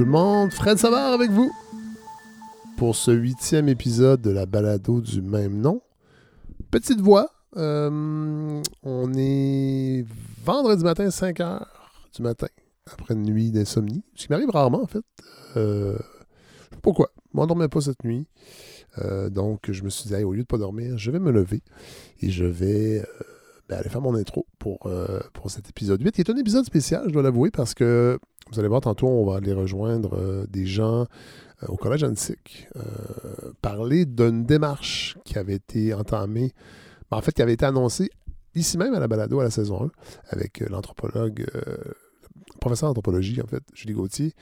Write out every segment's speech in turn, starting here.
tout le monde, Fred Savard avec vous pour ce huitième épisode de la balado du même nom. Petite voix, euh, on est vendredi matin, 5 h du matin, après une nuit d'insomnie, ce qui m'arrive rarement en fait. Euh, pourquoi, je m'endormais pas cette nuit. Euh, donc, je me suis dit, au lieu de ne pas dormir, je vais me lever et je vais ben, aller faire mon intro pour, pour cet épisode 8, qui est un épisode spécial, je dois l'avouer, parce que vous allez voir tantôt, on va aller rejoindre des gens au Collège Antique, parler d'une démarche qui avait été entamée ben, en fait, qui avait été annoncé ici même à la balado à la saison 1 avec euh, l'anthropologue, euh, le professeur d'anthropologie, en fait, Julie Gauthier,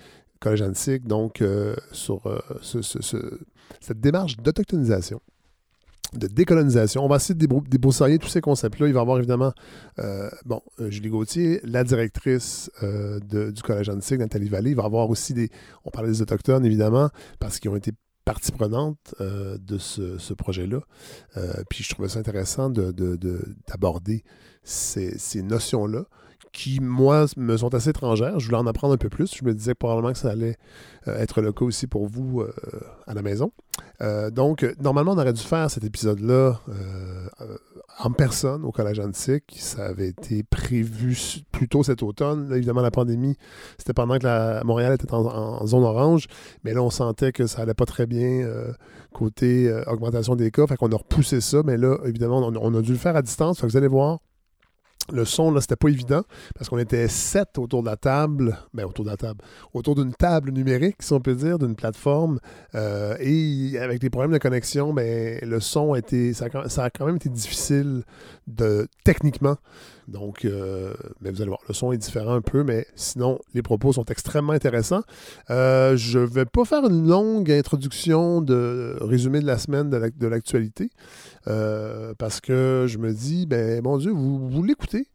Collège Antique, donc euh, sur cette démarche d'autochtonisation de décolonisation. On va essayer de débroussailler tous ces concepts-là. Il va y avoir évidemment, bon, Julie Gauthier, la directrice du Collège Antique, Nathalie Vallée. Il va y avoir aussi des, on parlait des Autochtones, évidemment, parce qu'ils ont été partie prenante euh, de ce, projet-là. Euh, puis je trouvais ça intéressant d'aborder de, ces, notions-là qui, moi, me sont assez étrangères. Je voulais en apprendre un peu plus. Je me disais probablement que ça allait euh, être le cas aussi pour vous à la maison. donc, normalement, on aurait dû faire cet épisode-là en personne au Collège Antique. Ça avait été prévu plus tôt cet automne. évidemment, la pandémie, c'était pendant que Montréal était en, zone orange. Mais là, on sentait que ça allait pas très bien euh, côté euh, augmentation des cas. Fait qu'on a repoussé ça. Mais là, évidemment, on, on, a dû le faire à distance. Fait que vous allez voir, le son, là, c'était pas évident parce qu'on était sept autour de la table, ben autour de la table, autour d'une table numérique, si on peut dire, d'une plateforme. Euh, et avec des problèmes de connexion, ben, le son a été, ça a, quand même été difficile de, techniquement donc, euh, mais vous allez voir, le son est différent un peu, mais sinon, les propos sont extrêmement intéressants. Euh, je ne vais pas faire une longue introduction de résumé de la semaine de l'actualité, euh, parce que je me dis, ben mon Dieu, vous, l'écoutez,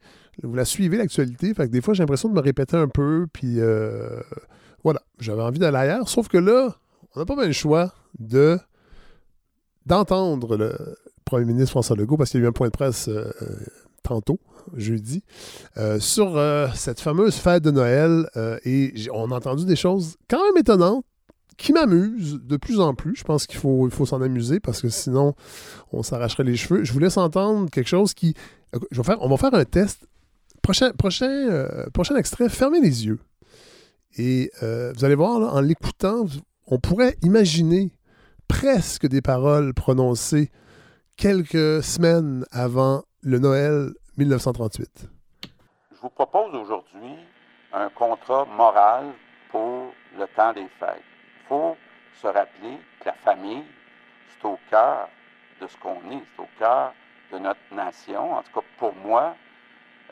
vous la suivez l'actualité, fait que des fois, j'ai l'impression de me répéter un peu, puis voilà, j'avais envie d'aller ailleurs, sauf que là, on n'a pas bien le choix de d'entendre le premier ministre François Legault, parce qu'il y a eu un point de presse tantôt, jeudi, euh, sur euh, cette fameuse fête de Noël. Euh, et on a entendu des choses quand même étonnantes qui m'amusent de plus en plus. Je pense qu'il faut, s'en amuser parce que sinon, on s'arracherait les cheveux. Je vous laisse entendre quelque chose qui... On va faire un test. Prochain, prochain, prochain extrait, fermez les yeux. Et vous allez voir, en l'écoutant, on pourrait imaginer presque des paroles prononcées quelques semaines avant le Noël 1938. Je vous propose aujourd'hui un contrat moral pour le temps des fêtes. Il faut se rappeler que la famille, c'est au cœur de ce qu'on est, c'est au cœur de notre nation. En tout cas, pour moi,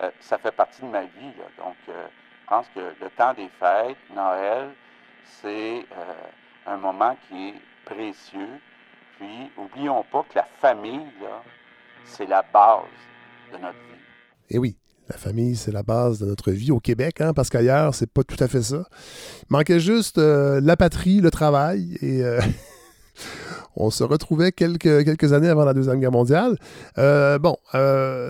euh, ça fait partie de ma vie. Donc, euh, je pense que le temps des fêtes, Noël, c'est euh, un moment qui est précieux. Puis, oublions pas que la famille, c'est la base de notre vie. Et eh oui, la famille, c'est la base de notre vie au Québec, hein, parce qu'ailleurs, c'est pas tout à fait ça. Il manquait juste euh, la patrie, le travail, et euh, on se retrouvait quelques, années avant la Deuxième Guerre mondiale. Euh, bon,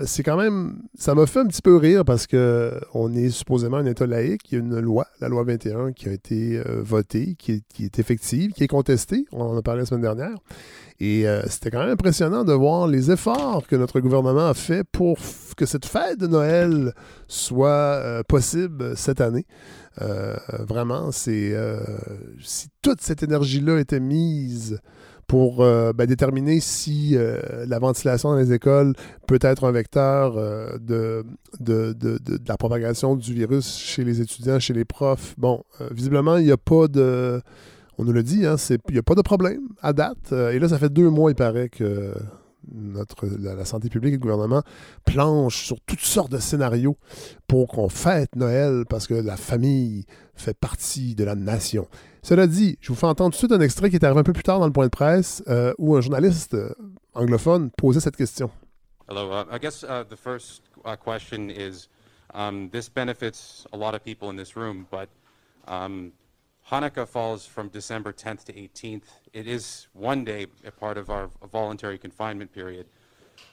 c'est quand même, ça m'a fait un petit peu rire parce que on est supposément un État laïque. Il y a une loi, la loi 21, qui a été votée, qui est, qui est effective, qui est contestée. On en a parlé la semaine dernière. Et euh, c'était quand même impressionnant de voir les efforts que notre gouvernement a fait pour que cette fête de Noël soit euh, possible cette année. Euh, vraiment, c'est si toute cette énergie-là était mise pour ben, déterminer si la ventilation dans les écoles peut être un vecteur de, de, la propagation du virus chez les étudiants, chez les profs. Bon, visiblement, il n'y a pas de on nous le dit, hein, il n'y a pas de problème à date. Euh, et là, ça fait deux mois, il paraît que notre, la, santé publique et le gouvernement planchent sur toutes sortes de scénarios pour qu'on fête Noël parce que la famille fait partie de la nation. Cela dit, je vous fais entendre tout de suite un extrait qui est arrivé un peu plus tard dans le point de presse euh, où un journaliste euh, anglophone posait cette question. Hello, uh, I guess uh, the first uh, question is um, this benefits a lot of people in this room, but um, Hanukkah falls from December 10th to 18th. It is one day a part of our voluntary confinement period.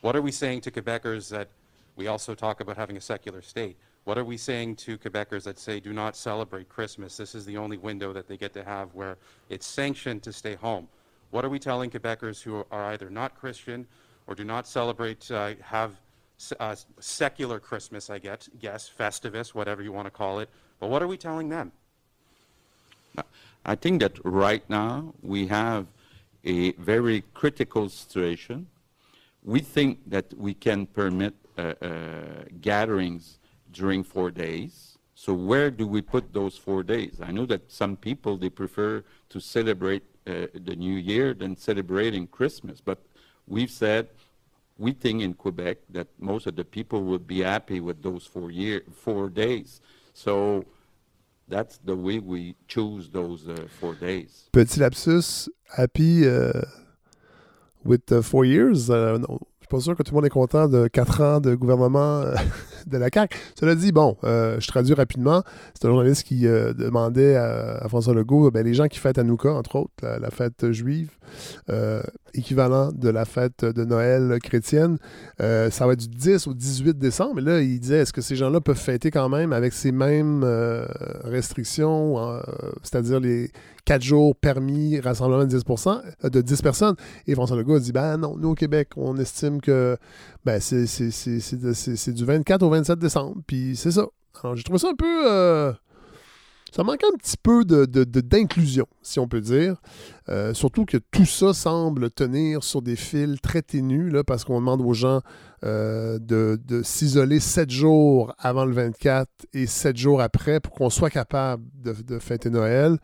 What are we saying to Quebecers that we also talk about having a secular state? What are we saying to Quebecers that say do not celebrate Christmas? This is the only window that they get to have where it's sanctioned to stay home. What are we telling Quebecers who are either not Christian or do not celebrate, uh, have uh, secular Christmas, I guess, guess, Festivus, whatever you want to call it, but what are we telling them? I think that right now we have a very critical situation. We think that we can permit uh, uh, gatherings during four days. So where do we put those four days? I know that some people, they prefer to celebrate uh, the New Year than celebrating Christmas. But we've said we think in Quebec that most of the people would be happy with those four year, four days. So that's the way we choose those uh, four days. Petit lapsus, happy uh, with the four years. Uh, pas sûr que tout le monde est content de quatre ans de gouvernement euh, de la CAQ. Cela dit, bon, euh, je traduis rapidement. C'est un journaliste qui euh, demandait à, François Legault, ben, les gens qui fêtent Hanouka, entre autres, la, fête juive, équivalent de la fête de Noël chrétienne, ça va être du 10 au 18 décembre. Mais là, il disait, est-ce que ces gens-là peuvent fêter quand même avec ces mêmes restrictions, c'est-à-dire les quatre jours permis, rassemblement de 10, de 10 personnes? Et François Legault a dit, ben non, nous au Québec, on estime que ben, c'est du 24 au 27 décembre. Puis c'est ça. Alors, j'ai trouvé ça un peu. Euh, ça manque un petit peu d'inclusion, de, si on peut dire. Euh, surtout que tout ça semble tenir sur des fils très ténus, là, parce qu'on demande aux gens euh, de, s'isoler sept jours avant le 24 et sept jours après pour qu'on soit capable de, fêter Noël.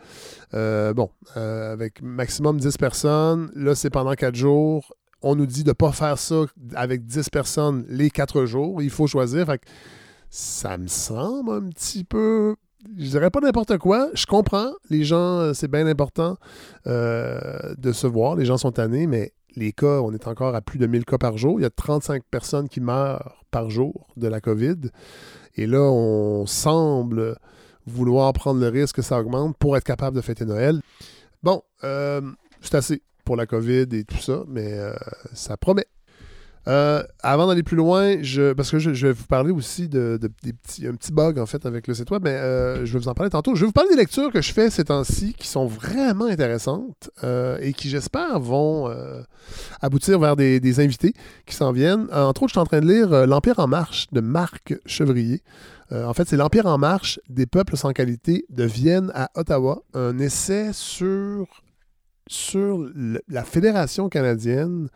bon, avec maximum 10 personnes. Là, c'est pendant quatre jours on nous dit de ne pas faire ça avec 10 personnes les 4 jours. Il faut choisir. ça me semble un petit peu. Je dirais pas n'importe quoi. Je comprends. Les gens, euh, c'est bien important euh, de se voir. Les gens sont tannés, mais les cas, on est encore à plus de 1000 cas par jour. Il y a 35 personnes qui meurent par jour de la COVID. Et là, on semble vouloir prendre le risque que ça augmente pour être capable de fêter Noël. Bon, euh, c'est assez pour la COVID et tout ça, mais ça promet. Euh, avant d'aller plus loin, parce que je, vais vous parler aussi de, des petit bug en fait avec le site web, mais euh, je vais vous en parler tantôt. Je vais vous parler des lectures que je fais ces temps-ci qui sont vraiment intéressantes et qui, j'espère, vont aboutir vers des, invités qui s'en viennent. entre autres, je suis en train de lire L'Empire en marche de Marc Chevrier. en fait, c'est L'Empire en marche des peuples sans qualité de Vienne à Ottawa, un essai sur sur la Fédération canadienne,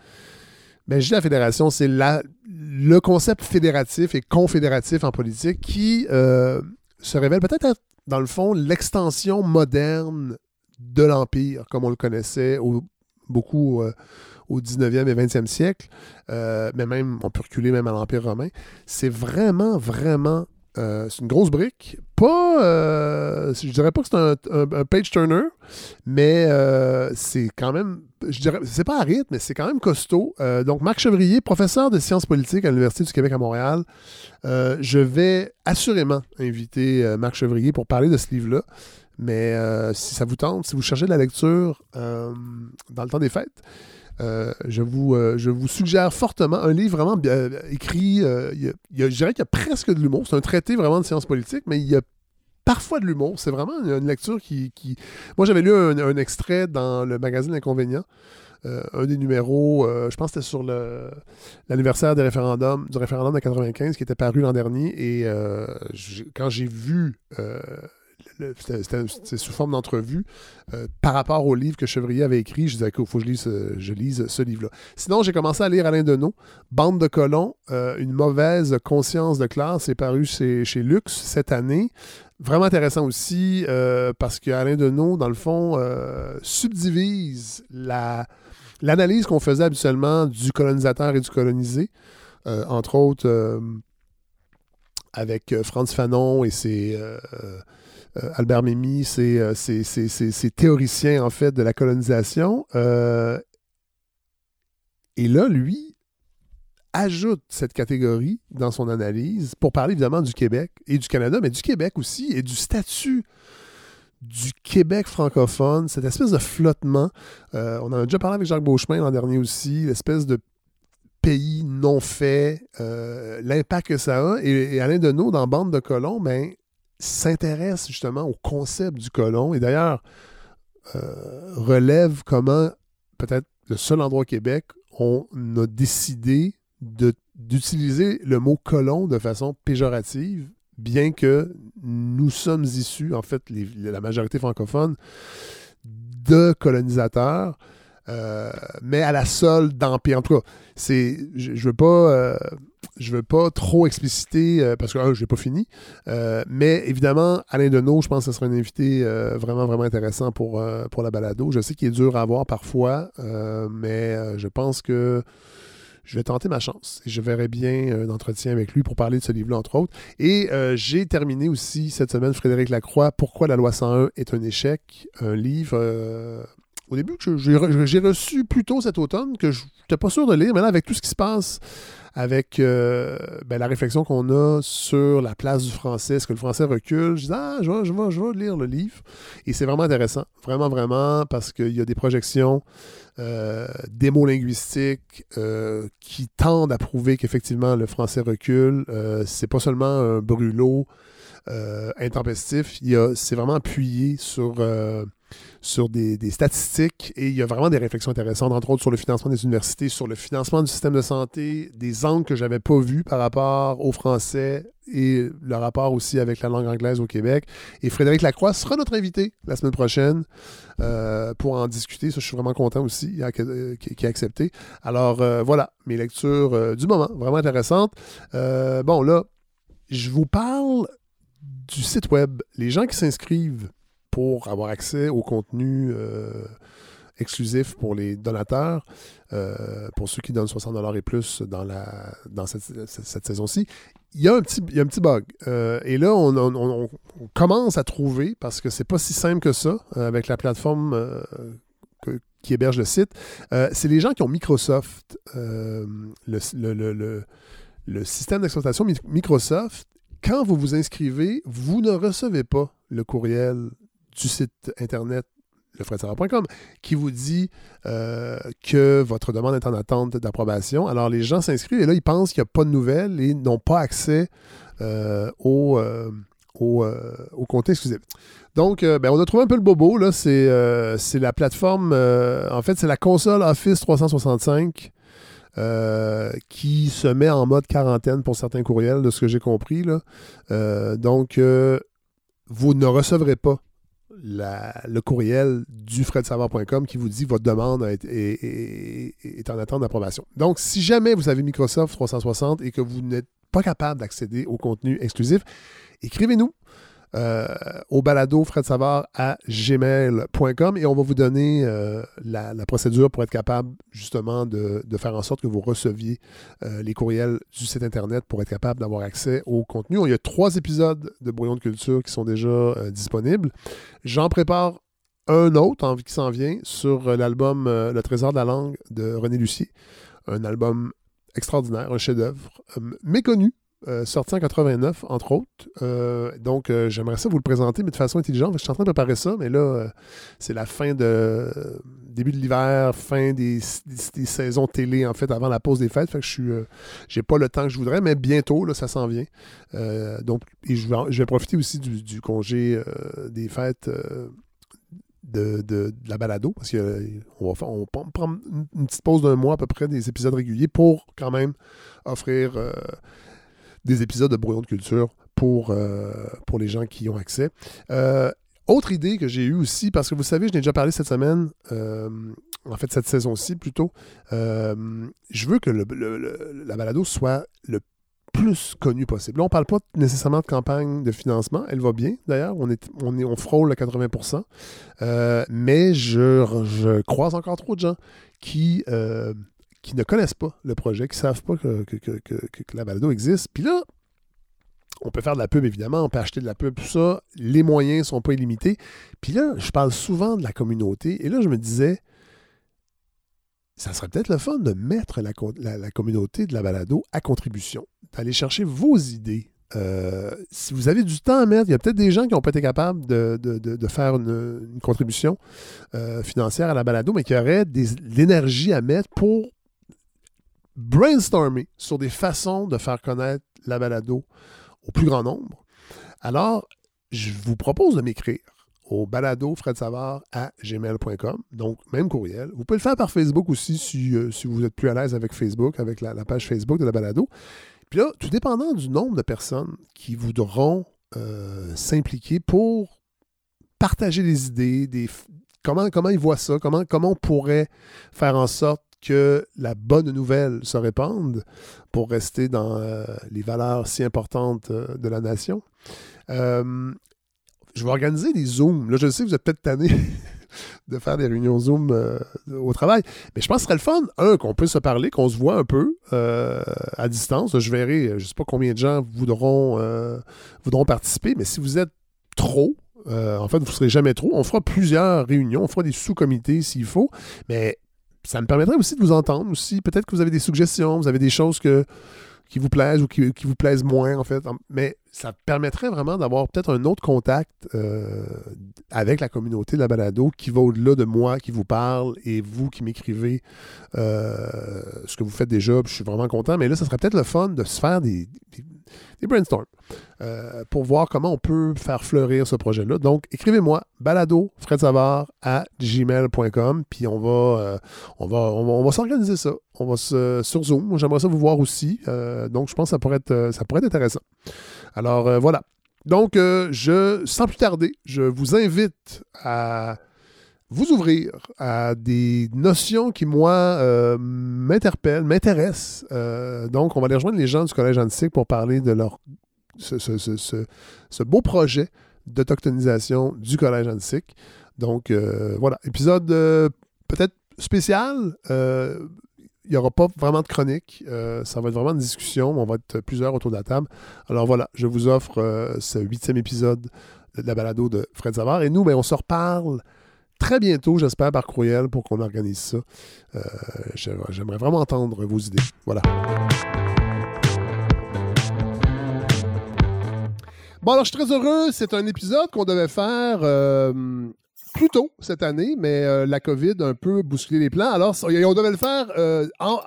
ben, je dis la fédération, c'est le concept fédératif et confédératif en politique qui euh, se révèle peut-être être, dans le fond, l'extension moderne de l'Empire, comme on le connaissait au, beaucoup euh, au 19e et 20e siècle, euh, mais même, on peut reculer même à l'Empire romain. C'est vraiment, vraiment c'est une grosse brique. Pas, euh, je dirais pas que c'est un, page turner, mais c'est quand même, je dirais, c'est pas à rythme, mais c'est quand même costaud. donc, Marc Chevrier, professeur de sciences politiques à l'Université du Québec à Montréal. je vais assurément inviter Marc Chevrier pour parler de ce livre-là. Mais si ça vous tente, si vous cherchez de la lecture dans le temps des fêtes, euh, je, vous, euh, suggère fortement un livre vraiment bien euh, écrit. je dirais qu'il y a presque de l'humour. C'est un traité vraiment de sciences politiques, mais il y a parfois de l'humour. C'est vraiment une, lecture qui, Moi, j'avais lu un, extrait dans le magazine Inconvénient. un des numéros, je pense que c'était sur l'anniversaire du référendum de 95 qui était paru l'an dernier. Et quand j'ai vu c'était sous forme d'entrevue euh, par rapport au livre que Chevrier avait écrit. Je disais qu'il faut que je lise, ce, livre-là. Sinon, j'ai commencé à lire Alain Deneau, Bande de colons, euh, une mauvaise conscience de classe. C'est paru chez, chez, Lux cette année. Vraiment intéressant aussi euh, parce qu'Alain Deneau, dans le fond, subdivise la l'analyse qu'on faisait habituellement du colonisateur et du colonisé, entre autres avec Franz Fanon et ses, euh, Albert Memmi, c'est ces théoriciens en fait de la colonisation. Euh, et là, lui ajoute cette catégorie dans son analyse pour parler évidemment du Québec et du Canada, mais du Québec aussi et du statut du Québec francophone, cette espèce de flottement. Euh, on en a déjà parlé avec Jacques Beauchemin l'an dernier aussi, l'espèce de pays non fait, euh, l'impact que ça a. Et, Alain Deneau, dans Bande de colons, ben, s'intéresse justement au concept du colon. Et d'ailleurs, euh, relève comment, peut-être le seul endroit au Québec, on a décidé d'utiliser le mot colon de façon péjorative, bien que nous sommes issus, en fait, la majorité francophone, de colonisateurs. Euh, mais à la solde d'empire. En tout cas, c'est, je, je veux pas, euh, je veux pas trop expliciter euh, parce que je n'ai pas fini. mais évidemment, Alain Deneau, je pense que ce sera un invité vraiment, vraiment intéressant pour, pour la balado. Je sais qu'il est dur à avoir parfois, mais je pense que je vais tenter ma chance et je verrai bien un entretien avec lui pour parler de ce livre-là, entre autres. Et j'ai terminé aussi cette semaine Frédéric Lacroix, Pourquoi la loi 101 est un échec, un livre au début, j'ai reçu plus tôt cet automne que je n'étais pas sûr de lire, mais là, avec tout ce qui se passe, avec euh, ben, la réflexion qu'on a sur la place du français, est-ce que le français recule, je dis, ah, je vais, je vais, je vais lire le livre. Et c'est vraiment intéressant, vraiment, vraiment, parce qu'il y a des projections, euh, des mots linguistiques euh, qui tendent à prouver qu'effectivement le français recule. Euh, c'est pas seulement un brûlot intempestif, c'est vraiment appuyé sur sur des, statistiques et il y a vraiment des réflexions intéressantes, entre autres sur le financement des universités, sur le financement du système de santé, des angles que je n'avais pas vus par rapport au français et le rapport aussi avec la langue anglaise au Québec. Et Frédéric Lacroix sera notre invité la semaine prochaine euh, pour en discuter. Ça, je suis vraiment content aussi qu'il a, accepté. Alors euh, voilà, mes lectures euh, du moment, vraiment intéressantes. bon, là, je vous parle du site web. Les gens qui s'inscrivent pour avoir accès au contenu euh, exclusif pour les donateurs, euh, pour ceux qui donnent 60 et plus dans, la, dans cette, saison-ci. Il y, a un petit, un petit bug. Euh, et là, on, commence à trouver, parce que c'est pas si simple que ça, avec la plateforme qui héberge le site, c'est les gens qui ont Microsoft, le, le système d'exploitation Microsoft. Quand vous vous inscrivez, vous ne recevez pas le courriel du site internet lefredsavard.com qui vous dit euh, que votre demande est en attente d'approbation. Alors, les gens s'inscrivent et là, ils pensent qu'il n'y a pas de nouvelles et n'ont pas accès euh, au, euh, au, au, compte exclusif. Donc, ben, on a trouvé un peu le bobo. Là. C'est, c'est la plateforme, en fait, c'est la console Office 365 qui se met en mode quarantaine pour certains courriels, de ce que j'ai compris. Là. donc, vous ne recevrez pas le courriel du fredsavoir.com qui vous dit votre demande est, en attente d'approbation. Donc, si jamais vous avez Microsoft 360 et que vous n'êtes pas capable d'accéder au contenu exclusif, écrivez-nous. Euh, au balado Fred Savard à gmail.com et on va vous donner euh, la, procédure pour être capable justement de, faire en sorte que vous receviez euh, les courriels du site Internet pour être capable d'avoir accès au contenu. Il y a trois épisodes de Brouillon de culture qui sont déjà disponibles. J'en prépare un autre envie qui s'en vient sur l'album Le Trésor de la langue de René Lucier. Un album extraordinaire, un chef-d'œuvre méconnu euh, sorti en 89, entre autres. Euh, donc, euh, j'aimerais ça vous le présenter, mais de façon intelligente. Je suis en train de préparer ça, mais là, c'est la fin de. début de l'hiver, fin des, saisons télé, en fait, avant la pause des fêtes. Fait que je suis. j'ai pas le temps que je voudrais, mais bientôt, là, ça s'en vient. donc, je, vais, profiter aussi du, congé des fêtes. De, la balado, parce qu'on va, on va prendre une petite pause d'un mois à peu près des épisodes réguliers pour quand même offrir des épisodes de Brouillon de culture pour, euh, les gens qui ont accès. Euh, autre idée que j'ai eue aussi, parce que vous savez, je n'ai déjà parlé cette semaine, euh, en fait cette saison-ci plutôt, je veux que la balado soit le plus connu possible. Là, on ne parle pas nécessairement de campagne de financement, elle va bien d'ailleurs, on, est, on, est, on frôle le 80%, mais je, je, croise encore trop de gens qui qui ne connaissent pas le projet, qui ne savent pas que, la balado existe. Puis là, on peut faire de la pub, évidemment, on peut acheter de la pub, tout ça. Les moyens ne sont pas illimités. Puis là, je parle souvent de la communauté. Et là, je me disais, ça serait peut-être le fun de mettre la, communauté de la balado à contribution, d'aller chercher vos idées. Euh, si vous avez du temps à mettre, il y a peut-être des gens qui n'ont pas été capables de, faire une, contribution euh, financière à la balado, mais qui auraient de l'énergie à mettre pour brainstormer sur des façons de faire connaître la balado au plus grand nombre, alors je vous propose de m'écrire au balado à gmail.com. Donc, même courriel. Vous pouvez le faire par Facebook aussi si, euh, vous êtes plus à l'aise avec Facebook, avec la, page Facebook de la balado. Puis là, tout dépendant du nombre de personnes qui voudront euh, s'impliquer pour partager des idées, des, comment, comment ils voient ça, comment, comment on pourrait faire en sorte que la bonne nouvelle se répande pour rester dans euh, les valeurs si importantes de la nation je vais organiser des Zooms. Là, je sais vous êtes peut-être tanné de faire des réunions Zoom euh, au travail. Mais je pense que ce serait le fun, un, qu'on puisse se parler, qu'on se voit un peu euh, à distance. Je verrai, je ne sais pas combien de gens euh, voudront participer, mais si vous êtes trop, en fait, vous ne serez jamais trop. On fera plusieurs réunions, on fera des sous-comités s'il faut, mais ça me permettrait aussi de vous entendre aussi. Peut-être que vous avez des suggestions, vous avez des choses que qui vous plaisent ou qui, vous plaisent moins, en fait. Mais ça permettrait vraiment d'avoir peut-être un autre contact euh, avec la communauté de la balado qui va au-delà de moi qui vous parle et vous qui m'écrivez euh, ce que vous faites déjà. je suis vraiment content. Mais là, ça serait peut-être le fun de se faire des, des brainstorms euh, pour voir comment on peut faire fleurir ce projet-là. Donc, écrivez-moi balado à gmail.com puis on va, euh, on va, on va, s'organiser ça. On va se, sur Zoom. J'aimerais ça vous voir aussi. Donc, je pense que ça pourrait être, ça pourrait être intéressant. Alors, voilà. Donc, je, sans plus tarder, je vous invite à vous ouvrir à des notions qui, moi, euh, m'interpellent, m'intéressent. Euh, donc, on va aller rejoindre les gens du Collège Antique pour parler de leur ce, beau projet d'autochtonisation du Collège Antique. Donc, euh, voilà, épisode peut-être spécial. Il n'y aura pas vraiment de chronique. ça va être vraiment une discussion. On va être plusieurs autour de la table. Alors voilà, je vous offre ce huitième épisode de la balado de Fred Savard. Et nous, ben, on se reparle très bientôt, j'espère, par courriel pour qu'on organise ça. Euh, j'aimerais vraiment entendre vos idées. Voilà. Bon, alors je suis très heureux. C'est un épisode qu'on devait faire euh, plus tôt cette année, mais euh, la COVID a un peu bousculé les plans. Alors, on devait le faire en,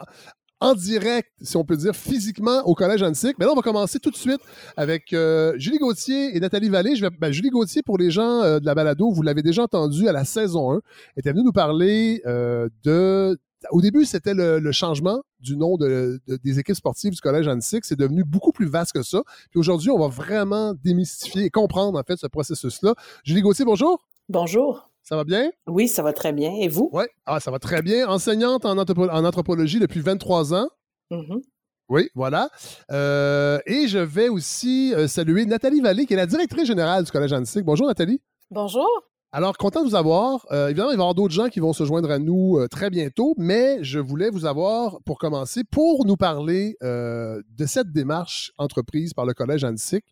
en direct, si on peut dire, physiquement au Collège Antique. Mais là, on va commencer tout de suite avec euh, Julie Gauthier et Nathalie Vallée. Je vais, ben, Julie Gauthier, pour les gens euh, de la balado, vous l'avez déjà entendu à la saison 1, était venue nous parler euh, de... Au début, c'était le, changement du nom de, des équipes sportives du Collège Antique. C'est devenu beaucoup plus vaste que ça. Puis aujourd'hui, on va vraiment démystifier et comprendre, en fait, ce processus-là. Julie Gauthier, bonjour. Bonjour. Ça va bien? Oui, ça va très bien. Et vous? Oui, ah, ça va très bien. Enseignante en, anthropologie depuis 23 ans. Mm-hmm. Oui, voilà. Euh, et je vais aussi euh, saluer Nathalie Vallée, qui est la directrice générale du Collège Antique. Bonjour, Nathalie. Bonjour. Alors, content de vous avoir. Euh, évidemment, il va y avoir d'autres gens qui vont se joindre à nous très bientôt, mais je voulais vous avoir pour commencer pour nous parler de cette démarche entreprise par le Collège Antique,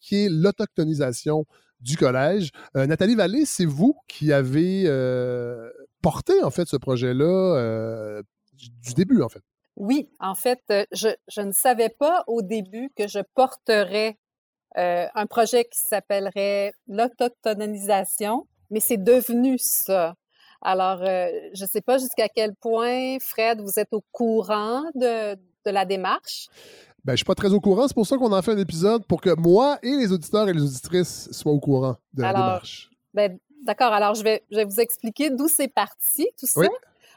qui est l'autochtonisation du collège. Euh, Nathalie Vallée, c'est vous qui avez euh, porté en fait ce projet-là euh, du début en fait? Oui, en fait, je, ne savais pas au début que je porterais un projet qui s'appellerait l'autochtonisation, mais c'est devenu ça. Alors, je ne sais pas jusqu'à quel point, Fred, vous êtes au courant de, de la démarche. Ben, je suis pas très au courant. C'est pour ça qu'on a fait un épisode pour que moi et les auditeurs et les auditrices soient au courant de la démarche. Ben, D'accord. Alors, je vais, je vais vous expliquer d'où c'est parti, tout ça.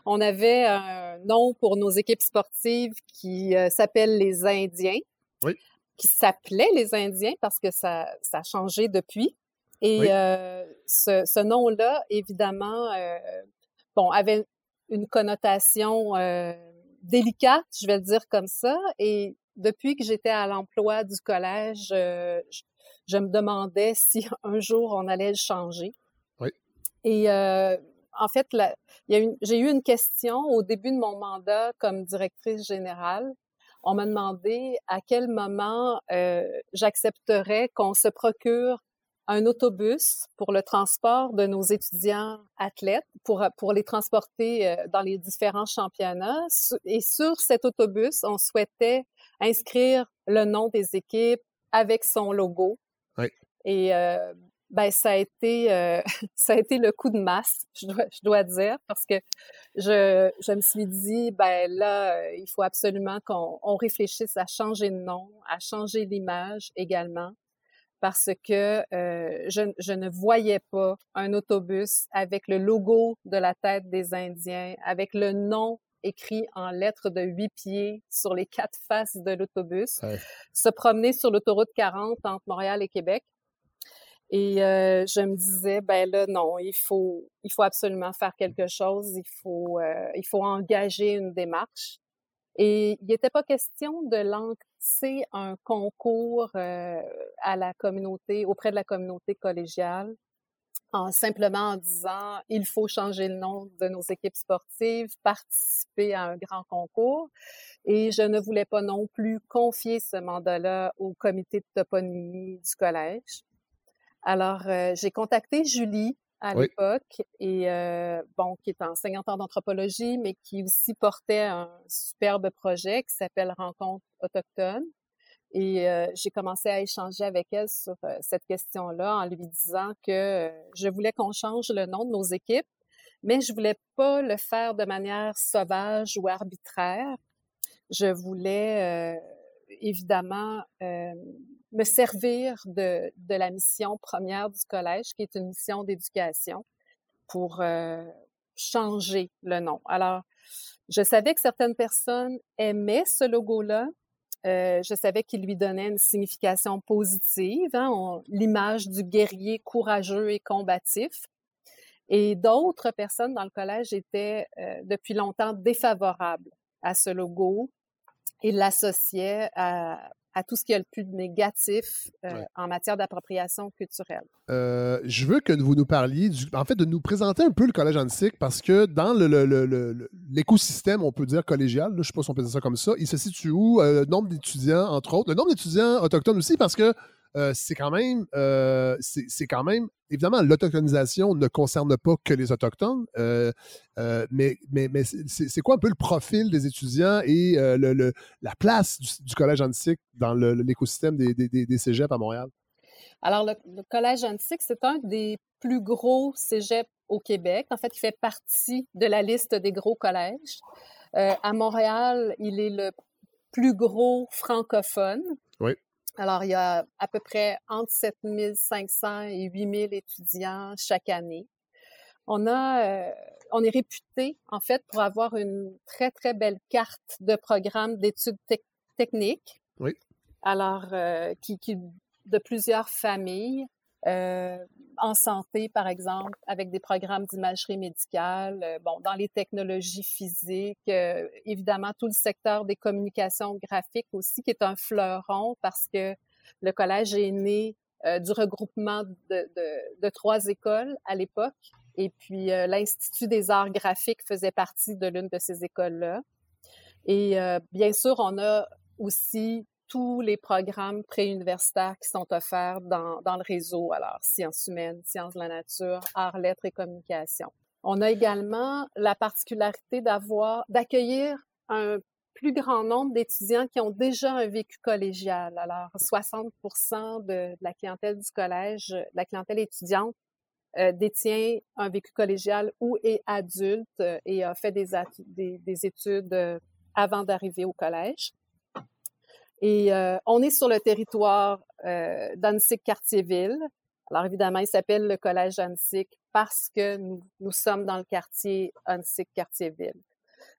On avait un nom pour nos équipes sportives qui euh, s'appelle les Indiens. Oui. Qui s'appelait les Indiens parce que ça, ça a changé depuis. Et euh, ce, ce nom-là, évidemment, euh, bon, avait une connotation délicate, je vais le dire comme ça. Et depuis que j'étais à l'emploi du collège, euh, je, me demandais si un jour on allait le changer. Oui. Et euh, en fait, j'ai eu une question au début de mon mandat comme directrice générale. On m'a demandé à quel moment euh, j'accepterais qu'on se procure un autobus pour le transport de nos étudiants athlètes, pour, pour les transporter euh, dans les différents championnats. Et sur cet autobus, on souhaitait inscrire le nom des équipes avec son logo. Oui. Et euh, ben ça a été euh, ça a été le coup de masse, je dois, je dois dire, parce que je, je me suis dit ben là euh, il faut absolument qu'on on réfléchisse à changer de nom, à changer l'image également, parce que euh, je, je ne voyais pas un autobus avec le logo de la tête des Indiens, avec le nom écrit en lettres de huit pieds sur les quatre faces de l'autobus, se promener sur l'autoroute 40 entre Montréal et Québec. Et euh, je me disais, ben là, non, il faut, il faut absolument faire quelque chose, il faut, euh, il faut engager une démarche. Et il n'était pas question de lancer un concours euh, à la communauté, auprès de la communauté collégiale, en simplement en disant, il faut changer le nom de nos équipes sportives, participer à un grand concours. Et je ne voulais pas non plus confier ce mandat-là au comité de toponymie du collège. Alors, euh, j'ai contacté Julie à l'époque et euh, bon, qui est enseignante en anthropologie, mais qui aussi portait un superbe projet qui s'appelle Rencontre autochtone. Et euh, j'ai commencé à échanger avec elle sur cette question-là en lui disant que je voulais qu'on change le nom de nos équipes, mais je voulais pas le faire de manière sauvage ou arbitraire. Je voulais évidemment me servir de, de, la mission première du collège, qui est une mission d'éducation, pour euh, changer le nom. Alors, je savais que certaines personnes aimaient ce logo-là. Euh, je savais qu'il lui donnait une signification positive, hein, l'image du guerrier courageux et combatif. Et d'autres personnes dans le collège étaient euh, depuis longtemps défavorables à ce logo et l'associaient à, tout ce qui a le plus négatif euh, en matière d'appropriation culturelle? Euh, je veux que vous nous parliez, du, en fait, de nous présenter un peu le Collège antique parce que dans l'écosystème, le, on peut dire collégial, je ne sais pas si on peut dire ça comme ça, il se situe où? Euh, le nombre d'étudiants, entre autres, le nombre d'étudiants autochtones aussi parce que euh, c'est quand même, euh, c'est quand même, évidemment, l'autochtonisation ne concerne pas que les Autochtones, euh, mais, mais, mais c'est quoi un peu le profil des étudiants et le, la place du, Collège antique dans l'écosystème des, des, des, cégeps à Montréal? Alors, le, Collège antique, c'est un des plus gros cégeps au Québec. En fait, il fait partie de la liste des gros collèges. à Montréal, il est le plus gros francophone. Oui. Alors, il y a à peu près entre 7500 et 8000 étudiants chaque année. On a, euh, on est réputé, en fait, pour avoir une très, très belle carte de programme d'études techniques. Oui. Alors, euh, qui, qui, de plusieurs familles. Euh, en santé, par exemple, avec des programmes d'imagerie médicale, euh, bon, dans les technologies physiques, euh, évidemment tout le secteur des communications graphiques aussi, qui est un fleuron parce que le collège est né du regroupement de, de, de, trois écoles à l'époque. Et puis, l'Institut des arts graphiques faisait partie de l'une de ces écoles-là. Et bien sûr, on a aussi tous les programmes préuniversitaires qui sont offerts dans, dans le réseau, alors sciences humaines, sciences de la nature, arts, lettres et communication. On a également la particularité d'avoir, d'accueillir un plus grand nombre d'étudiants qui ont déjà un vécu collégial. Alors, 60 de, la clientèle du collège, de la clientèle étudiante, euh, détient un vécu collégial ou est adulte euh, et a fait des études euh, avant d'arriver au collège. Et euh, on est sur le territoire euh, d'Annecy-Cartierville. Alors évidemment, il s'appelle le Collège Annecy parce que nous, nous, sommes dans le quartier Annecy-Cartierville.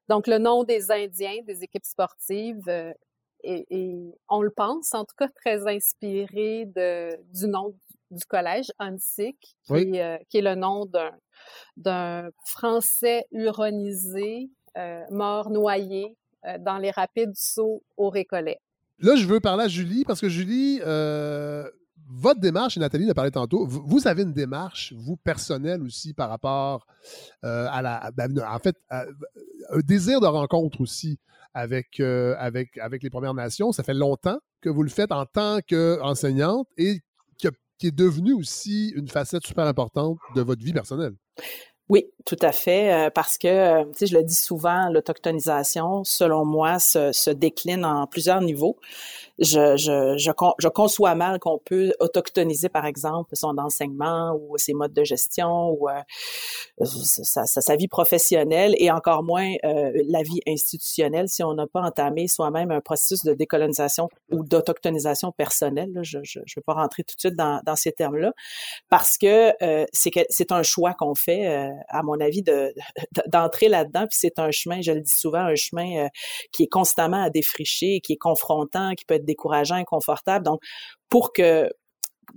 Donc le nom des Indiens, des équipes sportives, euh, est, on le pense, en tout cas très inspiré de, du nom du collège, Annecy, qui, euh, qui, est le nom d'un français huronisé, euh, mort noyé euh, dans les rapides du au Récollet. Là, je veux parler à Julie parce que Julie, euh, votre démarche, et Nathalie en a parlé tantôt, vous, avez une démarche, vous, personnelle aussi, par rapport euh, à la. Ben, en fait, un désir de rencontre aussi avec, euh, avec, avec les Premières Nations. Ça fait longtemps que vous le faites en tant qu'enseignante et qui est devenu aussi une facette super importante de votre vie personnelle. Oui, tout à fait, euh, parce que, euh, tu sais, je le dis souvent, l'autochtonisation, selon moi, se, se, décline en plusieurs niveaux. Je, je, je, conçois mal qu'on peut autochtoniser, par exemple, son enseignement ou ses modes de gestion ou euh, sa, sa, vie professionnelle et encore moins euh, la vie institutionnelle si on n'a pas entamé soi-même un processus de décolonisation ou d'autochtonisation personnelle. Je ne vais pas rentrer tout de suite dans, dans ces termes-là parce que euh, c'est un choix qu'on fait, euh, à mon avis, d'entrer de, là-dedans. Puis c'est un chemin, je le dis souvent, un chemin qui est constamment à défricher, qui est confrontant, qui peut être décourageant, inconfortable. Donc, pour que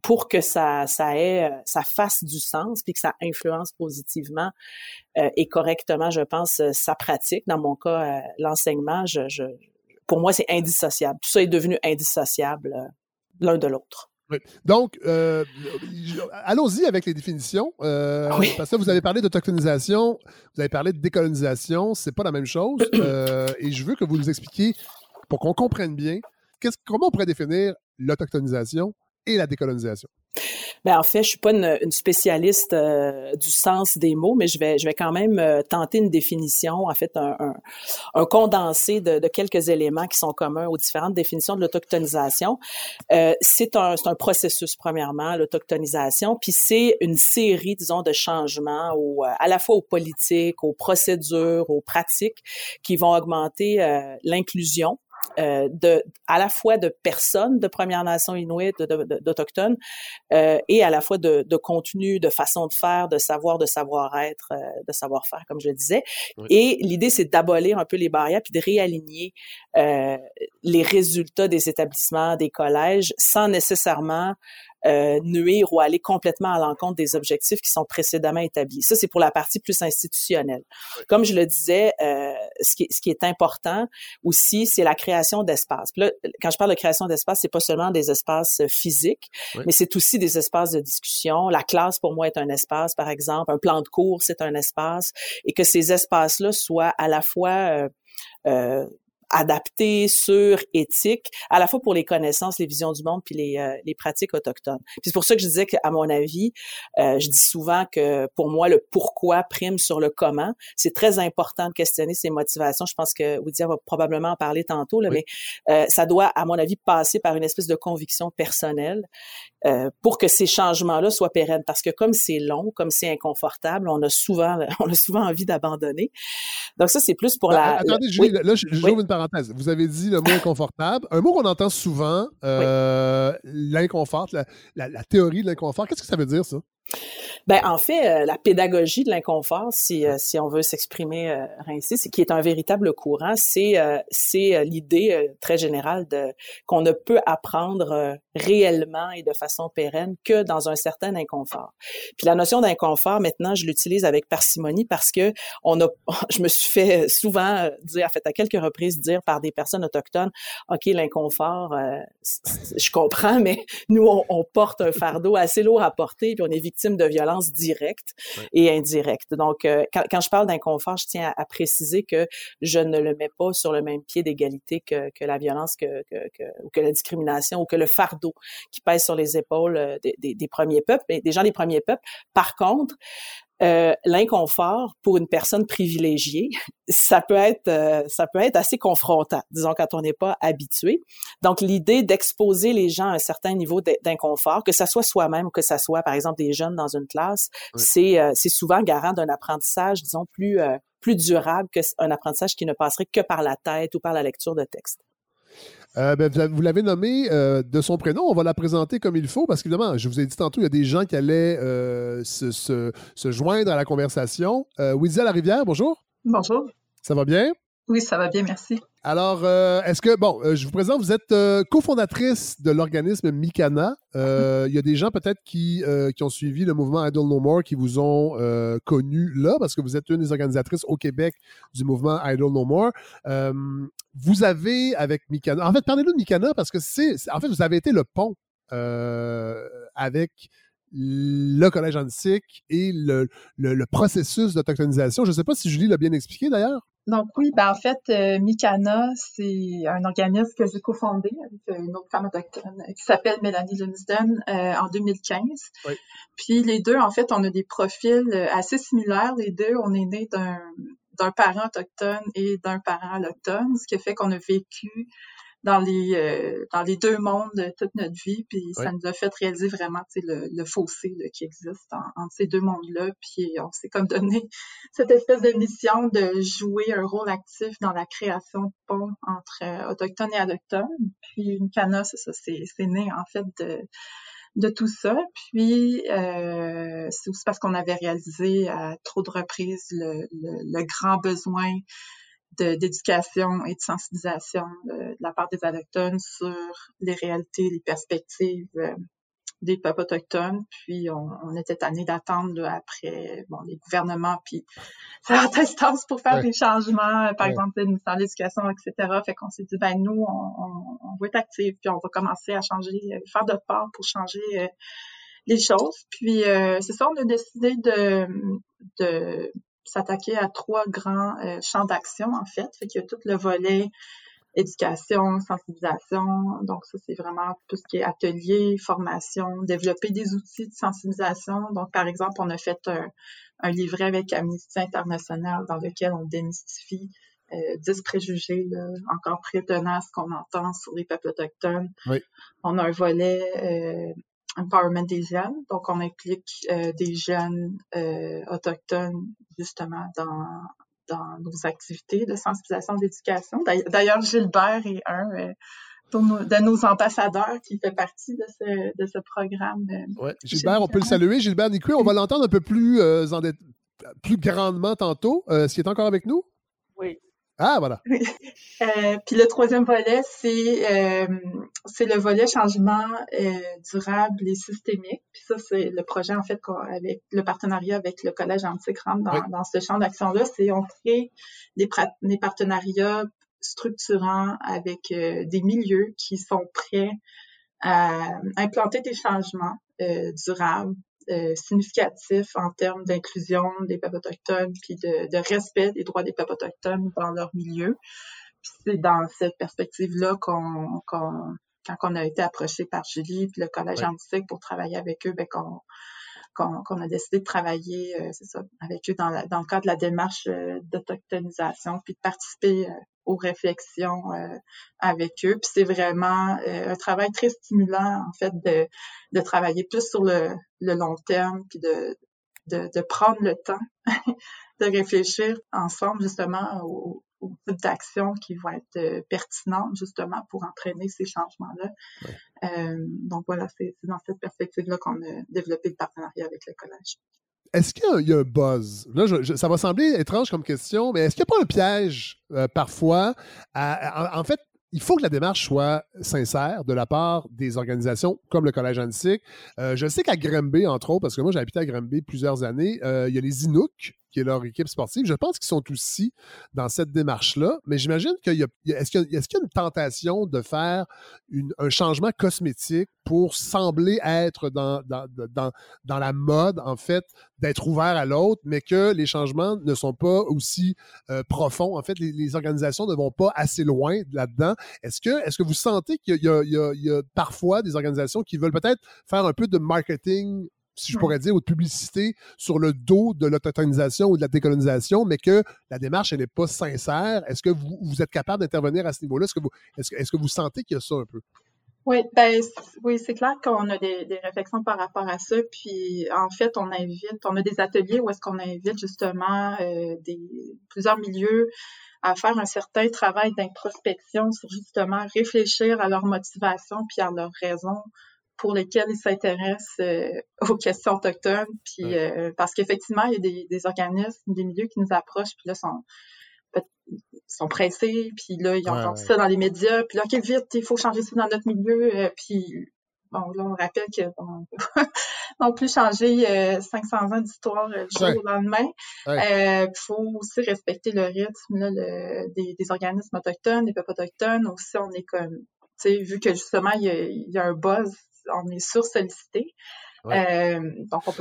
pour que ça ça ait ça fasse du sens puis que ça influence positivement euh, et correctement je pense sa pratique dans mon cas euh, l'enseignement je, je, pour moi c'est indissociable tout ça est devenu indissociable euh, l'un de l'autre oui. Donc, euh, allons-y avec les définitions. Euh, oui. Parce que vous avez parlé d'autochtonisation, vous avez parlé de décolonisation, c'est pas la même chose. Euh, et je veux que vous nous expliquiez, pour qu'on comprenne bien, comment on pourrait définir l'autochtonisation et la décolonisation? Ben, en fait, je suis pas une, spécialiste euh, du sens des mots, mais je vais, je vais quand même euh, tenter une définition, en fait, un, un, condensé de, de, quelques éléments qui sont communs aux différentes définitions de l'autochtonisation. Euh, c'est un, un processus, premièrement, l'autochtonisation, puis c'est une série, disons, de changements au, à la fois aux politiques, aux procédures, aux pratiques qui vont augmenter l'inclusion euh, de, à la fois de personnes de Première Nation inuit, d'Autochtones, euh, et à la fois de, de, contenu, de façon de faire, de savoir, de savoir-être, euh, de savoir-faire, comme je le disais. Et l'idée, c'est d'abolir un peu les barrières puis de réaligner euh, les résultats des établissements, des collèges, sans nécessairement euh, nuire ou aller complètement à l'encontre des objectifs qui sont précédemment établis. Ça, c'est pour la partie plus institutionnelle. Comme je le disais, euh, ce, qui, ce qui est important aussi, c'est la création d'espaces. Là, quand je parle de création d'espaces, c'est pas seulement des espaces physiques, mais c'est aussi des espaces de discussion. La classe, pour moi, est un espace, par exemple. Un plan de cours, c'est un espace. Et que ces espaces-là soient à la fois euh, euh, adapté, sur, éthique, à la fois pour les connaissances, les visions du monde, puis les, euh, les pratiques autochtones. c'est pour ça que je disais qu'à mon avis, euh, je dis souvent que pour moi, le pourquoi prime sur le comment. C'est très important de questionner ses motivations. Je pense que Woudia va probablement en parler tantôt, là, mais euh, ça doit, à mon avis, passer par une espèce de conviction personnelle euh, pour que ces changements-là soient pérennes. Parce que comme c'est long, comme c'est inconfortable, on a souvent, on a souvent envie d'abandonner. Donc ça, c'est plus pour ben, la. Attendez, Julie, là, j'ouvre une parenthèse. Vous avez dit le mot inconfortable. Un mot qu'on entend souvent, euh, l'inconfort, la, la, théorie de l'inconfort. Qu'est-ce que ça veut dire, ça? Ben en fait, euh, la pédagogie de l'inconfort, si, euh, si on veut s'exprimer euh, ainsi, c'est qui est un véritable courant, c'est c'est l'idée très générale de qu'on ne peut apprendre réellement et de façon pérenne que dans un certain inconfort. Puis la notion d'inconfort, maintenant, je l'utilise avec parcimonie parce que on a, je me suis fait souvent dire, en fait, à quelques reprises dire par des personnes autochtones, ok, l'inconfort, je comprends, mais nous on, on, porte un fardeau assez lourd à porter, puis on est victime de violences directes et indirectes. Donc, euh, quand, quand, je parle d'inconfort, je tiens à, préciser que je ne le mets pas sur le même pied d'égalité que, que, la violence, que, que, ou que la discrimination, ou que le fardeau qui pèse sur les épaules euh, des, des, des premiers peuples, des gens des premiers peuples. Par contre, euh, l'inconfort pour une personne privilégiée, ça peut être euh, ça peut être assez confrontant, disons quand on n'est pas habitué. Donc l'idée d'exposer les gens à un certain niveau d'inconfort, que ça soit soi-même ou que ça soit par exemple des jeunes dans une classe, c'est euh, c'est souvent garant d'un apprentissage disons plus plus durable qu'un apprentissage qui ne passerait que par la tête ou par la lecture de texte. Euh, ben, vous l'avez nommé euh, de son prénom. On va la présenter comme il faut parce qu'évidemment, je vous ai dit tantôt, il y a des gens qui allaient euh, se, se, se, joindre à la conversation. Euh, La Rivière, bonjour. Bonjour. Ça va bien? Oui, ça va bien, merci. Alors, euh, est-ce que, bon, euh, je vous présente, vous êtes euh, cofondatrice de l'organisme Mikana. Il y a des gens peut-être qui, ont suivi le mouvement Idle No More qui vous ont connu là, parce que vous êtes une des organisatrices au Québec du mouvement Idle No More. vous avez, avec Mikana, en fait, parlez-nous de Mikana parce que c'est, en fait, vous avez été le pont avec le collège antique et le, le, le processus d'autochtonisation. Je ne sais pas si Julie l'a bien expliqué d'ailleurs. Donc oui, ben en fait, euh, Mikana, c'est un organisme que j'ai cofondé avec euh, une autre femme autochtone qui s'appelle Mélanie Lumsden euh, en 2015. Oui. Puis les deux, en fait, on a des profils assez similaires. Les deux, on est nés d'un d'un parent autochtone et d'un parent allochtone, ce qui fait qu'on a vécu dans les euh, dans les deux mondes de toute notre vie puis ça nous a fait réaliser vraiment le, le fossé qui existe entre ces deux mondes-là puis on s'est comme donné cette espèce de mission de jouer un rôle actif dans la création de ponts entre euh, autochtones et allochtones puis une cana c'est ça c'est né en fait de de tout ça. Puis, euh, c'est aussi parce qu'on avait réalisé à trop de reprises le, le, grand besoin d'éducation et de sensibilisation de, la part des autochtones sur les réalités, les perspectives euh, des peuples autochtones. Puis on, on était tanné d'attendre après bon, les gouvernements puis faire instance pour faire des changements, par exemple le ministère de l'Éducation, etc. Fait qu'on s'est dit ben nous, on, on, va être actifs, puis on va commencer à changer, euh, faire de part pour changer euh, les choses. Puis euh, c'est ça, on a décidé de, de s'attaquer à trois grands champs d'action, en fait. Fait qu'il y a tout le volet éducation, sensibilisation. Donc, ça, c'est vraiment tout ce qui est atelier, formation, développer des outils de sensibilisation. Donc, par exemple, on a fait un, livret avec Amnesty International dans lequel on démystifie euh, 10 préjugés encore très tenaces qu'on entend sur les peuples autochtones. On a un volet euh, empowerment des jeunes, donc on implique euh, des jeunes euh, autochtones justement dans dans nos activités de sensibilisation d'éducation. D'ailleurs, Gilbert est un euh, de nos ambassadeurs qui fait partie de ce, de ce programme. Euh, ouais. Gilbert, on peut le saluer. Gilbert Nicoué, on va l'entendre un peu plus, euh, plus grandement tantôt. Est-ce qu'il est encore avec nous? Oui. Ah, voilà. Euh, puis le troisième volet, c'est euh, c'est le volet changement euh, durable et systémique. Puis ça, c'est le projet, en fait, avec le partenariat avec le Collège rentre dans, dans ce champ d'action-là. C'est on crée des, des partenariats structurants avec des milieux qui sont prêts à implanter des changements durables euh, significatif en termes d'inclusion des peuples autochtones puis de, de, respect des droits des peuples autochtones dans leur milieu. c'est dans cette perspective-là qu'on, qu'on, quand on a été approché par Julie puis le Collège antique pour travailler avec eux, ben qu'on, qu'on, a décidé de travailler, euh, ça, avec eux dans, le cadre de la démarche euh, d'autochtonisation puis de participer aux réflexions euh, avec eux. Puis c'est vraiment euh, un travail très stimulant, en fait, de, travailler plus sur le, long terme, puis de prendre le temps de réfléchir ensemble, justement, aux, aux types d'actions qui vont être euh, pertinentes, justement, pour entraîner ces changements-là. Euh, donc voilà, c'est dans cette perspective-là qu'on a développé le partenariat avec le collège est-ce qu'il y, a un buzz? Là, ça va sembler étrange comme question, mais est-ce qu'il n'y a pas un piège euh, parfois? en, fait, il faut que la démarche soit sincère de la part des organisations comme le Collège Antique. Euh, je sais qu'à Grimby, entre autres, parce que moi j'ai habité à Grimby plusieurs années, euh, il y a les Inuks qui est leur équipe sportive. Je pense qu'ils sont aussi dans cette démarche-là, mais j'imagine qu'il y a, est-ce qu'il y, a une tentation de faire un changement cosmétique pour sembler être dans, dans, dans, dans la mode, en fait, d'être ouvert à l'autre, mais que les changements ne sont pas aussi euh, profonds? En fait, les, organisations ne vont pas assez loin là-dedans. Est-ce que, est-ce que vous sentez qu'il y, y a parfois des organisations qui veulent peut-être faire un peu de marketing si je pourrais dire, ou de publicité sur le dos de l'autochtonisation ou de la décolonisation, mais que la démarche, elle n'est pas sincère. Est-ce que vous, vous, êtes capable d'intervenir à ce niveau-là? Est-ce que, vous, est-ce, est-ce que vous sentez qu'il y a ça un peu? Oui, ben, oui, c'est clair qu'on a des, des, réflexions par rapport à ça. Puis, en fait, on invite, on a des ateliers où est-ce qu'on invite justement euh, des, plusieurs milieux à faire un certain travail d'introspection sur justement réfléchir à leur motivation puis à leurs raisons pour lesquels ils s'intéressent euh, aux questions autochtones. Puis euh, parce qu'effectivement, il y a des, des, organismes, des milieux qui nous approchent, puis là sont sont pressés, puis là ils ont ça dans les médias, puis là ok vite, il faut changer ça dans notre milieu, euh, puis bon là on rappelle que bon, non plus changer 500 ans d'histoire du jour au lendemain. Il faut aussi respecter le rythme là, le, des, des, organismes autochtones, des peuples autochtones. Aussi, on est comme, tu sais, vu que justement, il y, a, il y a un buzz on est sursollicité. Euh,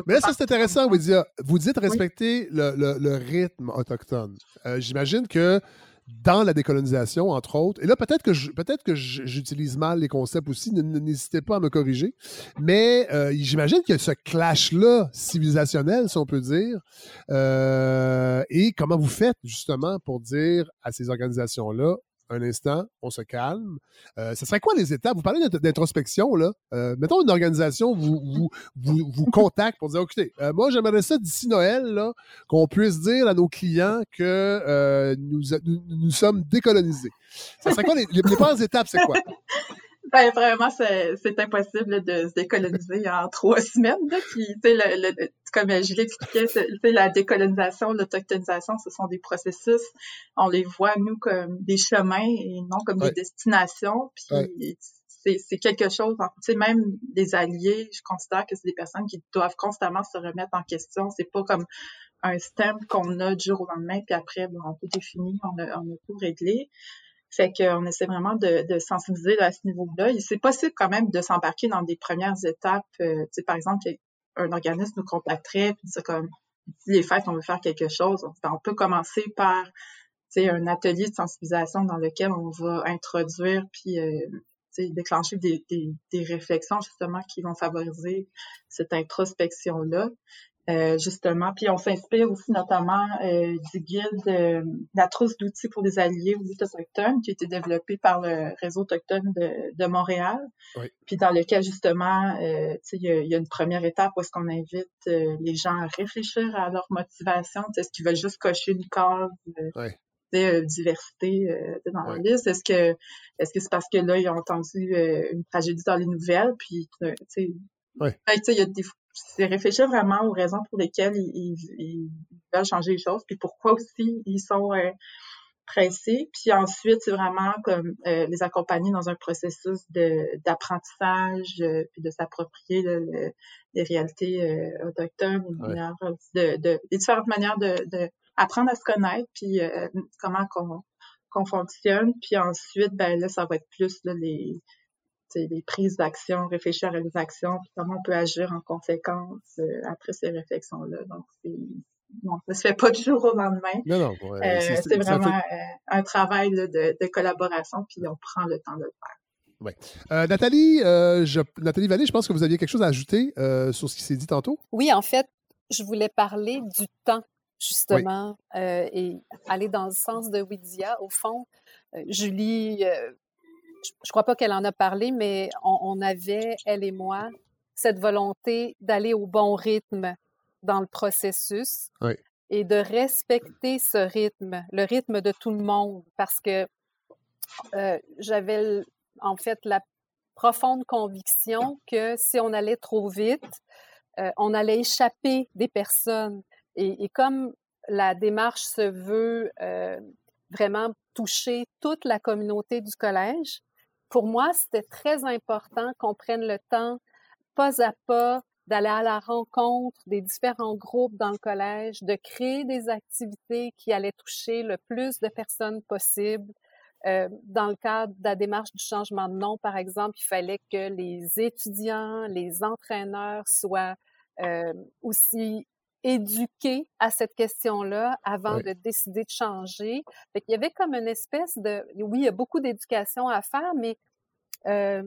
Mais ça, c'est intéressant, vous dites, vous dites respecter le, rythme autochtone. Euh, j'imagine que dans la décolonisation, entre autres, et là, peut-être que peut-être que j'utilise mal les concepts aussi, n'hésitez pas à me corriger, mais euh, j'imagine qu'il y a ce clash-là civilisationnel, si on peut dire, et comment vous faites justement pour dire à ces organisations-là, un instant, on se calme. Euh, ce serait quoi les étapes? Vous parlez d'introspection, là. Euh, mettons une organisation vous, vous, vous, vous contacte pour dire, écoutez, euh, moi, j'aimerais ça d'ici Noël, là, qu'on puisse dire à nos clients que nous, nous, sommes décolonisés. Ça serait quoi les, les, les premières étapes, c'est quoi? Ben vraiment, c'est impossible de se décoloniser en trois semaines. Là. Puis, le, le, comme je l'expliquais, la décolonisation, l'autochtonisation, ce sont des processus. On les voit, nous, comme des chemins et non comme des destinations. Puis c'est quelque chose, tu sais, même des alliés, je considère que c'est des personnes qui doivent constamment se remettre en question. C'est pas comme un stamp qu'on a du jour au lendemain, puis après, bon, tout est fini, on a, on a tout réglé. Fait qu'on essaie vraiment de, de sensibiliser à ce niveau-là. C'est possible quand même de s'embarquer dans des premières étapes. Euh, tu sais, par exemple, un organisme nous contacterait, puis c'est comme les fêtes, on veut faire quelque chose. On peut commencer par un atelier de sensibilisation dans lequel on va introduire puis euh, déclencher des, réflexions justement qui vont favoriser cette introspection-là. Euh, justement. Puis on s'inspire aussi notamment euh, du guide euh, La trousse d'outils pour les alliés aux autochtones qui a été développé par le réseau autochtone de, de Montréal. Oui. Puis dans lequel justement, il y, y, a une première étape où est-ce qu'on invite les gens à réfléchir à leur motivation. Est-ce qu'ils veulent juste cocher une case? Oui. Euh, diversité euh, dans la liste? Est-ce que est-ce que c'est parce que là, ils ont entendu une tragédie dans les nouvelles, puis tu sais, ouais. il y a des c'est réfléchir vraiment aux raisons pour lesquelles ils, veulent changer les choses, puis pourquoi aussi ils sont euh, pressés. Puis ensuite, c'est vraiment comme euh, les accompagner dans un processus d'apprentissage, euh, puis de s'approprier les réalités autochtones, de, de, les différentes manières de, de apprendre à se connaître, puis comment qu'on qu'on fonctionne. Puis ensuite, ben là, ça va être plus là, les des prises d'action, réfléchir à les actions, puis comment on peut agir en conséquence euh, après ces réflexions-là. Donc, c'est bon, ça se fait pas du jour au lendemain. Non, non. Euh, c'est vraiment euh, un travail de, de, collaboration, puis on prend le temps de le faire. Ouais. Nathalie, je, Nathalie Vallée, je pense que vous aviez quelque chose à ajouter sur ce qui s'est dit tantôt. Oui, en fait, je voulais parler du temps, justement, et aller dans le sens de Widia. Au fond, Julie je crois pas qu'elle en a parlé, mais on, avait, elle et moi, cette volonté d'aller au bon rythme dans le processus et de respecter ce rythme, le rythme de tout le monde, parce que euh, j'avais en fait la profonde conviction que si on allait trop vite, euh, on allait échapper des personnes. Et, comme la démarche se veut euh, vraiment toucher toute la communauté du collège, pour moi, c'était très important qu'on prenne le temps, pas à pas, d'aller à la rencontre des différents groupes dans le collège, de créer des activités qui allaient toucher le plus de personnes possible. Euh, dans le cadre de la démarche du changement de nom, par exemple, il fallait que les étudiants, les entraîneurs soient euh, aussi éduquer à cette question-là avant de décider de changer. Fait il y avait comme une espèce de, oui, il y a beaucoup d'éducation à faire, mais euh,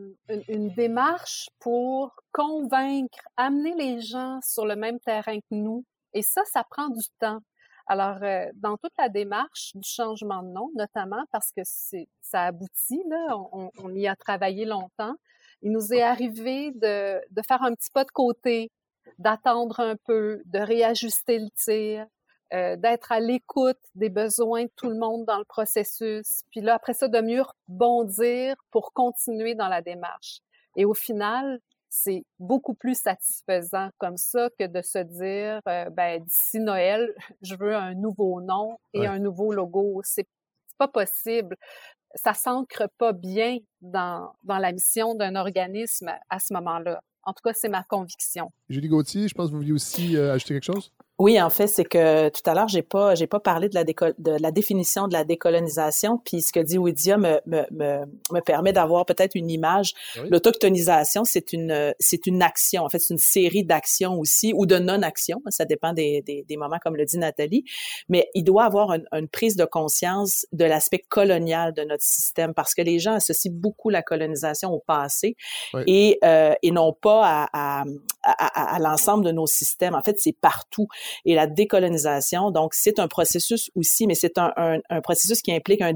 une, démarche pour convaincre, amener les gens sur le même terrain que nous. Et ça, ça prend du temps. Alors, euh, dans toute la démarche du changement de nom, notamment parce que c'est, ça aboutit, là, on, on, y a travaillé longtemps, il nous est arrivé de, de faire un petit pas de côté, d'attendre un peu, de réajuster le tir, euh, d'être à l'écoute des besoins de tout le monde dans le processus, puis là, après ça, de mieux bondir pour continuer dans la démarche. Et au final, c'est beaucoup plus satisfaisant comme ça que de se dire, euh, ben, d'ici Noël, je veux un nouveau nom et un nouveau logo. C'est pas possible. Ça s'ancre pas bien dans, dans la mission d'un organisme à ce moment-là. En tout cas, c'est ma conviction. Julie Gauthier, je pense que vous vouliez aussi euh, ajouter quelque chose? Oui, en fait, c'est que tout à l'heure, j'ai pas, j'ai pas parlé de la, de la définition de la décolonisation, puis ce que dit Widia me, me, me, me permet d'avoir peut-être une image. L'autochtonisation, c'est une, c'est une action. En fait, c'est une série d'actions aussi, ou de non-actions. Ça dépend des, des, des, moments, comme le dit Nathalie. Mais il doit avoir une, une prise de conscience de l'aspect colonial de notre système, parce que les gens associent beaucoup la colonisation au passé et, euh, et non pas à, à, à, l'ensemble de nos systèmes. En fait, c'est partout. Et la décolonisation, donc, c'est un processus aussi, mais c'est un, un, processus qui implique un,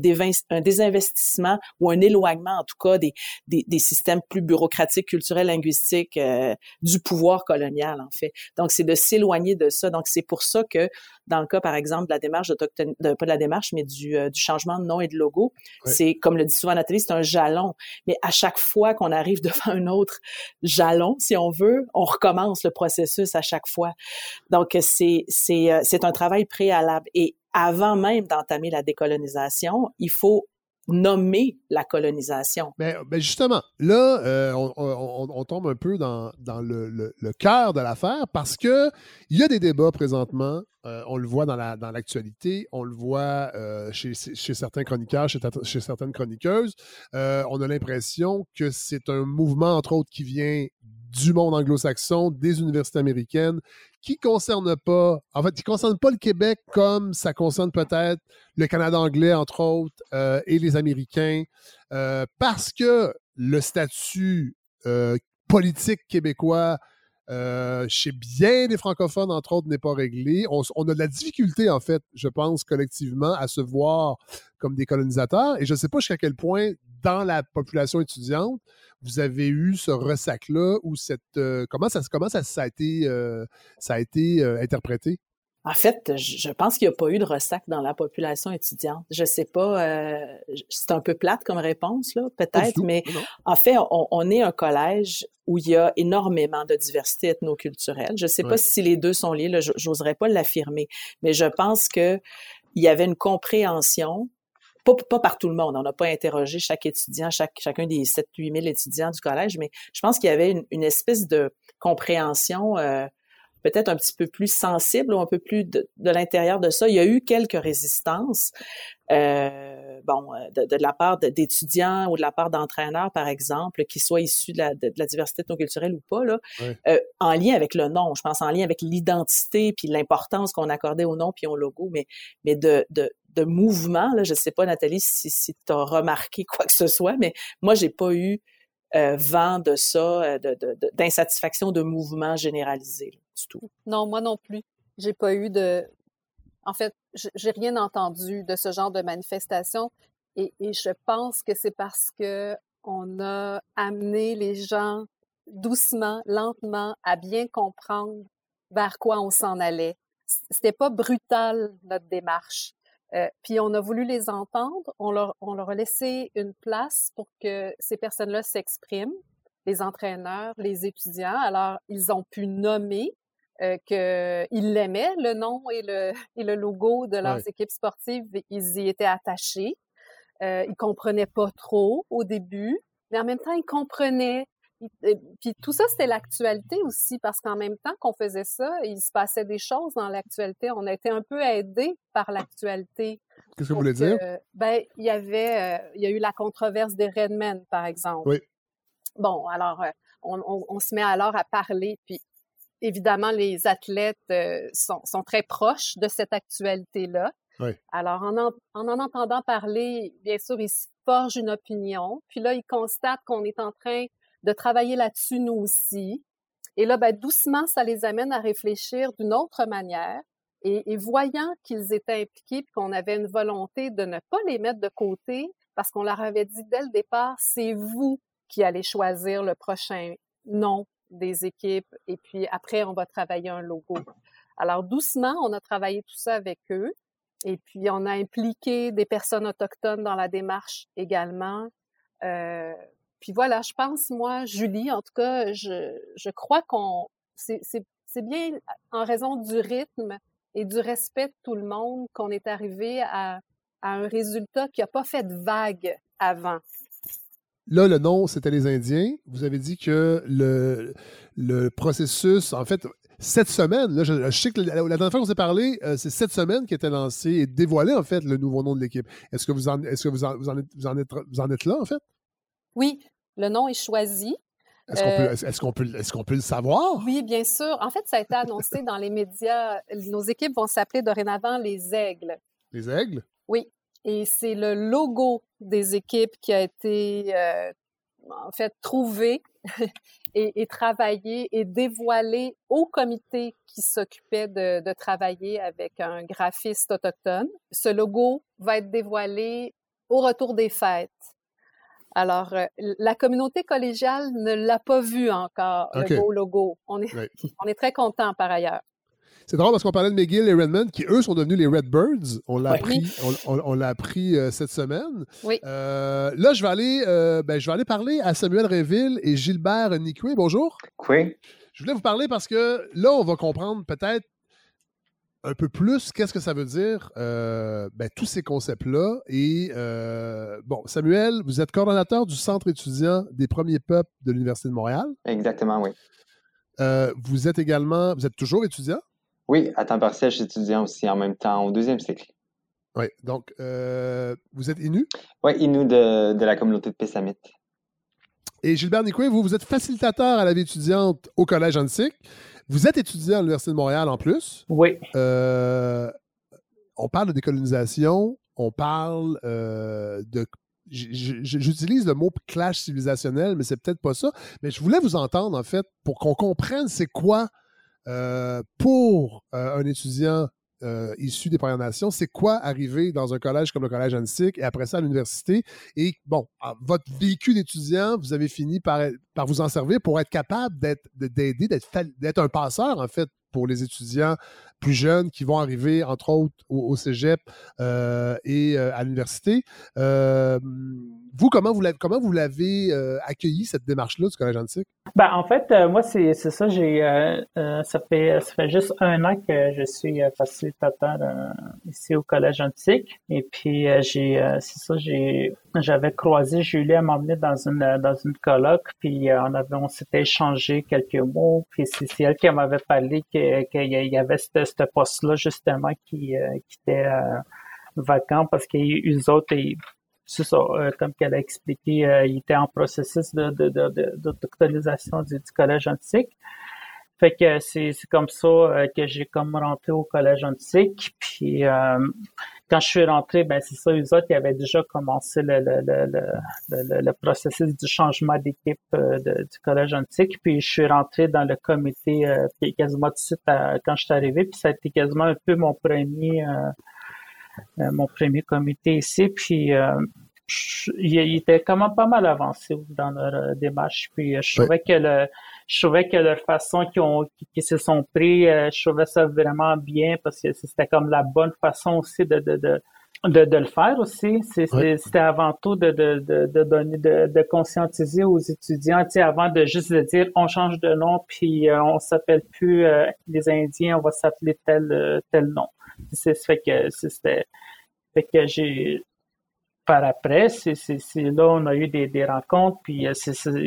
un, désinvestissement ou un éloignement, en tout cas, des, des, des systèmes plus bureaucratiques, culturels, linguistiques, euh, du pouvoir colonial, en fait. Donc, c'est de s'éloigner de ça. Donc, c'est pour ça que dans le cas, par exemple, de la démarche autochtone, de, pas de la démarche, mais du, euh, du changement de nom et de logo, c'est, comme le dit souvent Nathalie, c'est un jalon. Mais à chaque fois qu'on arrive devant un autre jalon, si on veut, on recommence le processus à chaque fois. Donc, c'est, c'est, euh, c'est un travail préalable. Et avant même d'entamer la décolonisation, il faut nommer la colonisation. Mais, ben, ben, justement, là, euh, on, tombe un peu dans, le, cœur de l'affaire parce que il y a des débats présentement. Euh, on le voit dans, la, dans l'actualité, on le voit euh, chez, chez, certains chroniqueurs, chez, chez certaines chroniqueuses. on a l'impression que c'est un mouvement, entre autres, qui vient du monde anglo-saxon, des universités américaines, qui ne concerne pas, en fait, qui concerne pas le Québec comme ça concerne peut-être le Canada anglais, entre autres, euh, et les Américains, euh, parce que le statut euh, politique québécois chez bien des francophones, entre autres, n'est pas réglé. On, a de la difficulté, en fait, je pense, collectivement, à se voir comme des colonisateurs. Et je ne sais pas jusqu'à quel point, dans la population étudiante, vous avez eu ce ressac-là ou cette euh, comment ça comment ça, a été euh, ça a été euh, interprété? En fait, je pense qu'il n'y a pas eu de ressac dans la population étudiante. Je sais pas, c'est un peu plate comme réponse là, peut-être, mais en fait, on, est un collège où il y a énormément de diversité ethnoculturelle. Je ne sais pas si les deux sont liés, j'oserais pas l'affirmer, mais je pense que il y avait une compréhension pas, par tout le monde. On n'a pas interrogé chaque étudiant, chaque, chacun des 7-8 000 étudiants du collège, mais je pense qu'il y avait une, espèce de compréhension euh, peut-être un petit peu plus sensible ou un peu plus de, l'intérieur de ça. Il y a eu quelques résistances, euh, bon, de, de, la part d'étudiants ou de la part d'entraîneurs, par exemple, qui soient issus de la, de, la diversité ethnoculturelle ou pas, là, euh, en lien avec le nom. Je pense en lien avec l'identité puis l'importance qu'on accordait au nom puis au logo, mais, mais de, de, de mouvement. Là, je sais pas, Nathalie, si, si tu as remarqué quoi que ce soit, mais moi, j'ai pas eu euh, vent de ça, euh, d'insatisfaction de, de, mouvement généralisé du tout. Non, moi non plus. J'ai pas eu de. En fait, j'ai rien entendu de ce genre de manifestation, et, je pense que c'est parce que on a amené les gens doucement, lentement, à bien comprendre vers quoi on s'en allait. C'était pas brutal notre démarche. Euh, puis on a voulu les entendre, on leur, on leur a laissé une place pour que ces personnes-là s'expriment, les entraîneurs, les étudiants. Alors, ils ont pu nommer euh, qu'ils l'aimaient, le nom et le, et le logo de leurs équipes sportives, ils y étaient attachés. Euh, ils comprenaient pas trop au début, mais en même temps, ils comprenaient puis tout ça, c'était l'actualité aussi, parce qu'en même temps qu'on faisait ça, il se passait des choses dans l'actualité. On a été un peu aidés par l'actualité. Qu'est-ce que vous voulez dire? ben, il y avait, euh, il y a eu la controverse des Redmen, par exemple. Oui. Bon, alors, euh, on, se met alors à parler, puis évidemment, les athlètes euh, sont, sont, très proches de cette actualité-là. Oui. Alors, en en, en en entendant parler, bien sûr, ils forgent une opinion, puis là, ils constatent qu'on est en train de travailler là-dessus nous aussi. Et là, ben, doucement, ça les amène à réfléchir d'une autre manière. Et, voyant qu'ils étaient impliqués, puis qu'on avait une volonté de ne pas les mettre de côté, parce qu'on leur avait dit dès le départ, c'est vous qui allez choisir le prochain nom des équipes, et puis après, on va travailler un logo. Alors, doucement, on a travaillé tout ça avec eux, et puis on a impliqué des personnes autochtones dans la démarche également. Euh, puis voilà, je pense, moi, Julie, en tout cas, je, je crois qu'on c'est bien en raison du rythme et du respect de tout le monde qu'on est arrivé à, à un résultat qui n'a pas fait de vague avant. Là, le nom, c'était les Indiens. Vous avez dit que le, le processus, en fait, cette semaine, là, je, sais que la, dernière fois qu'on s'est parlé, euh, c'est cette semaine qui était lancé et dévoilé, en fait, le nouveau nom de l'équipe. Est-ce que, vous en, est -ce que vous, en, vous, en êtes, vous, en êtes, vous en êtes là, en fait? Oui, le nom est choisi. Est-ce qu'on peut, le savoir? Oui, bien sûr. En fait, ça a été annoncé dans les médias. Nos équipes vont s'appeler dorénavant les Aigles. Les Aigles? Oui. Et c'est le logo des équipes qui a été euh, en fait, trouvé et, travaillé et dévoilé au comité qui s'occupait de, de travailler avec un graphiste autochtone. Ce logo va être dévoilé au retour des fêtes. Alors, euh, la communauté collégiale ne l'a pas vu encore, le beau logo. On est, on est très content par ailleurs. C'est drôle parce qu'on parlait de McGill et Redmond, qui eux sont devenus les Redbirds. On l'a appris, on, l'a appris euh, cette semaine. Oui. Euh, là, je vais, aller, ben, je vais aller parler à Samuel Réville et Gilbert Nicoué. Bonjour. Oui. Je voulais vous parler parce que là, on va comprendre peut-être un peu plus qu'est-ce que ça veut dire, euh, ben, tous ces concepts-là. Et euh, bon, Samuel, vous êtes coordonnateur du Centre étudiant des premiers peuples de l'Université de Montréal. Exactement, oui. Euh, vous êtes également, vous êtes toujours étudiant? Oui, à temps partiel, je suis étudiant aussi en même temps au deuxième cycle. Oui, donc vous êtes Inu? Oui, Inu de, de la communauté de Pessamit. Et Gilbert Nicoué, vous, vous êtes facilitateur à la vie étudiante au Collège Antique. Vous êtes étudiant à l'Université de Montréal en plus. Oui. Euh, on parle de décolonisation, on parle euh, de. J'utilise le mot clash civilisationnel, mais c'est peut-être pas ça. Mais je voulais vous entendre, en fait, pour qu'on comprenne c'est quoi euh, pour un étudiant euh, issus des Premières Nations, c'est quoi arriver dans un collège comme le Collège Antique et après ça à l'université? Et bon, votre véhicule d'étudiant, vous avez fini par, par vous en servir pour être capable d'aider, d'être un passeur, en fait, pour les étudiants plus jeunes qui vont arriver, entre autres, au, cégep euh, et euh, à l'université. Euh, vous, comment vous l'avez, comment vous l'avez accueilli, cette démarche-là du Collège Antique? Ben, en fait, moi, c'est, ça. J'ai, ça, fait, ça fait juste un an que je suis facilitateur ici au Collège Antique. Et puis, j'ai, c'est ça, j'ai, j'avais croisé Julie à m'emmener dans une, dans une colloque. Puis, on avait, on s'était échangé quelques mots. Puis, c'est, elle qui m'avait parlé qu'il y avait ce poste-là, justement, qui, euh, qui était euh, vacant parce qu'eux autres, c'est ça, euh, comme qu'elle a expliqué, ils étaient en processus de, du, collège antique. Fait que c'est, comme ça que j'ai comme rentré au collège antique. Puis quand je suis rentré, ben c'est ça, eux autres, ils avaient déjà commencé le, processus du changement d'équipe euh, du collège antique. Puis je suis rentré dans le comité euh, quasiment tout de suite quand je suis arrivé. Puis ça a été quasiment un peu mon premier euh, euh, mon premier comité ici. Puis il était quand même pas mal avancé dans leur démarche. Puis je trouvais que le je trouvais que leur façon qu'ils ont se sont pris, euh, je trouvais ça vraiment bien parce que c'était comme la bonne façon aussi de, de, de de, de le faire aussi. C'était avant tout de, de, de, donner, de, de conscientiser aux étudiants, avant de juste de dire on change de nom puis euh, on s'appelle plus euh, les Indiens, on va s'appeler tel tel nom. C'est fait que c'était fait que j'ai par après, c'est là on a eu des, des rencontres, puis, euh,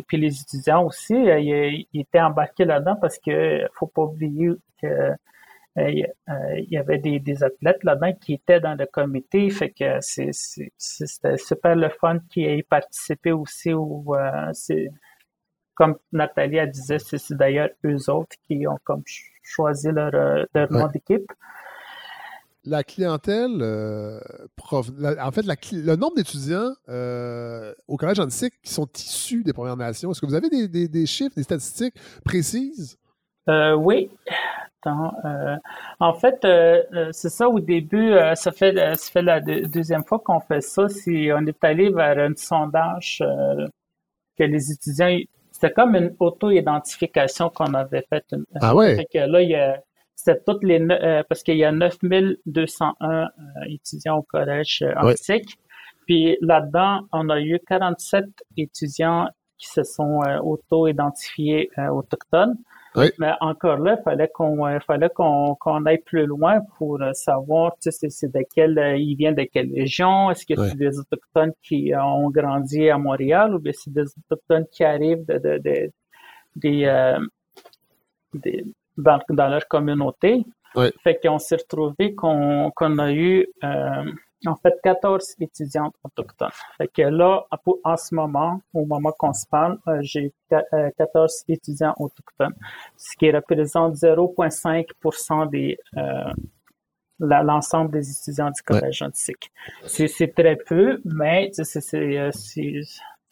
puis les étudiants aussi, euh, ils, étaient embarqués là-dedans parce que faut pas oublier que euh, il y avait des, des athlètes là-dedans qui étaient dans le comité, fait que c'était super le fun qui ait participé aussi. Ou c'est comme Nathalie disait, c'est d'ailleurs eux autres qui ont comme choisi leur, leur nom d'équipe la clientèle, euh, en fait, le nombre d'étudiants euh, au Collège antique qui sont issus des Premières Nations, est-ce que vous avez des, chiffres, des statistiques précises? Euh, oui. en fait, c'est ça au début, ça, fait, ça fait la deuxième fois qu'on fait ça. Si on est allé vers un sondage que les étudiants c'était comme une auto-identification qu'on avait faite. Ah ouais? là, il y a, c'était toutes les euh, parce qu'il y a 9201 euh, étudiants au collège euh, antique. Puis là-dedans, on a eu 47 étudiants qui se sont auto-identifiés autochtones. Mais encore là, il fallait qu'on fallait qu'on qu'on aille plus loin pour savoir tu sais, c'est de quelle ils viennent de quelle région, est-ce que c'est des autochtones qui ont grandi à Montréal ou bien c'est des autochtones qui arrivent de, de, de des, des dans, dans leur communauté? Fait qu'on s'est retrouvé qu'on qu'on a eu euh, en fait 14 étudiantes autochtones. Fait que là, en ce moment, au moment qu'on se parle, euh, j'ai 14 euh, étudiants autochtones, ce qui représente 0,5% des l'ensemble des étudiants du collège antique. C'est très peu, mais c'est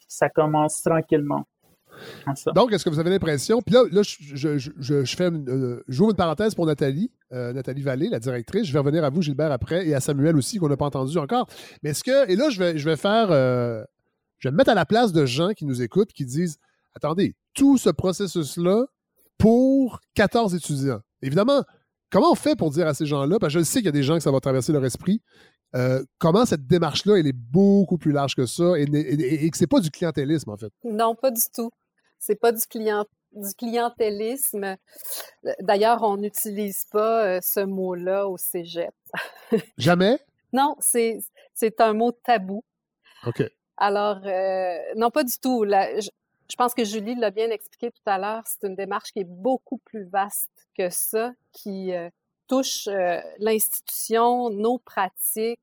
ça commence tranquillement. Donc, est-ce que vous avez l'impression, puis là, là je, je, je, je fais une, euh, j'ouvre une parenthèse pour Nathalie, euh, Nathalie Vallée, la directrice. Je vais revenir à vous, Gilbert, après, et à Samuel aussi, qu'on n'a pas entendu encore. Mais est-ce que, et là, je vais, je vais faire, euh, je vais me mettre à la place de gens qui nous écoutent, qui disent, attendez, tout ce processus-là pour 14 étudiants. Évidemment, comment on fait pour dire à ces gens-là, parce que je sais qu'il y a des gens que ça va traverser leur esprit, euh, comment cette démarche-là, elle est beaucoup plus large que ça et, et, et que c'est pas du clientélisme, en fait? Non, pas du tout. C'est pas du, client, du clientélisme. D'ailleurs, on n'utilise pas euh, ce mot-là au cégep. Jamais? non, c'est un mot tabou. OK. Alors, euh, non, pas du tout. je, je, pense que Julie l'a bien expliqué tout à l'heure. C'est une démarche qui est beaucoup plus vaste que ça, qui touche euh, l'institution, nos pratiques.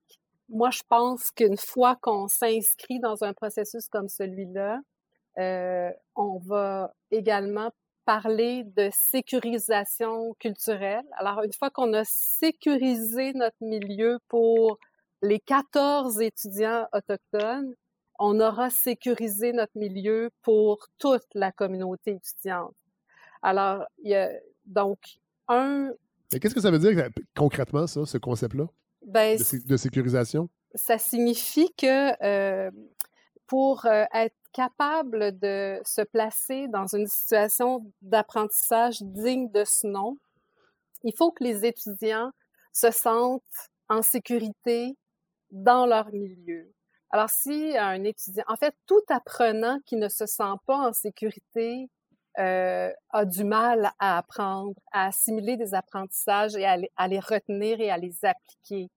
Moi, je pense qu'une fois qu'on s'inscrit dans un processus comme celui-là, on va également parler de sécurisation culturelle. Alors, une fois qu'on a sécurisé notre milieu pour les 14 étudiants autochtones, on aura sécurisé notre milieu pour toute la communauté étudiante. Alors, il y a donc un, qu'est-ce que ça veut dire concrètement, ça, ce concept-là? Ben, de, sécurisation? Ça signifie que euh, pour euh, être capable de se placer dans une situation d'apprentissage digne de ce nom, il faut que les étudiants se sentent en sécurité dans leur milieu. Alors, si un étudiant, en fait, tout apprenant qui ne se sent pas en sécurité euh, a du mal à apprendre, à assimiler des apprentissages et à les, retenir et à les appliquer.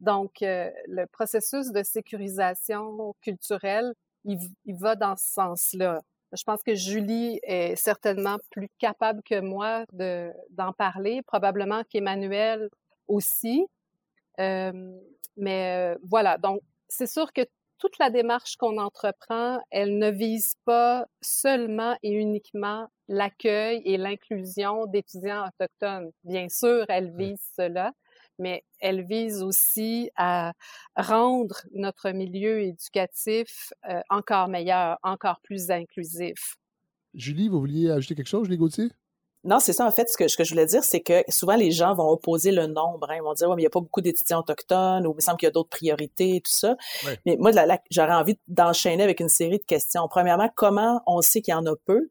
Donc, euh, le processus de sécurisation culturelle, il, va dans ce sens-là. Je pense que Julie est certainement plus capable que moi de, d'en parler, probablement qu'Emmanuel aussi. Euh, mais euh, voilà, donc c'est sûr que toute la démarche qu'on entreprend, elle ne vise pas seulement et uniquement l'accueil et l'inclusion d'étudiants autochtones. Bien sûr, elle vise cela, mais elle vise aussi à rendre notre milieu éducatif euh, encore meilleur, encore plus inclusif. Julie, vous vouliez ajouter quelque chose, Julie Gauthier? Non, c'est ça. En fait, ce que, ce que je voulais dire, c'est que souvent les gens vont opposer le nombre. Hein. Ils vont dire, ouais, mais il n'y a pas beaucoup d'étudiants autochtones, ou il me semble qu'il y a d'autres priorités et tout ça. Mais moi, j'aurais envie d'enchaîner avec une série de questions. Premièrement, comment on sait qu'il y en a peu?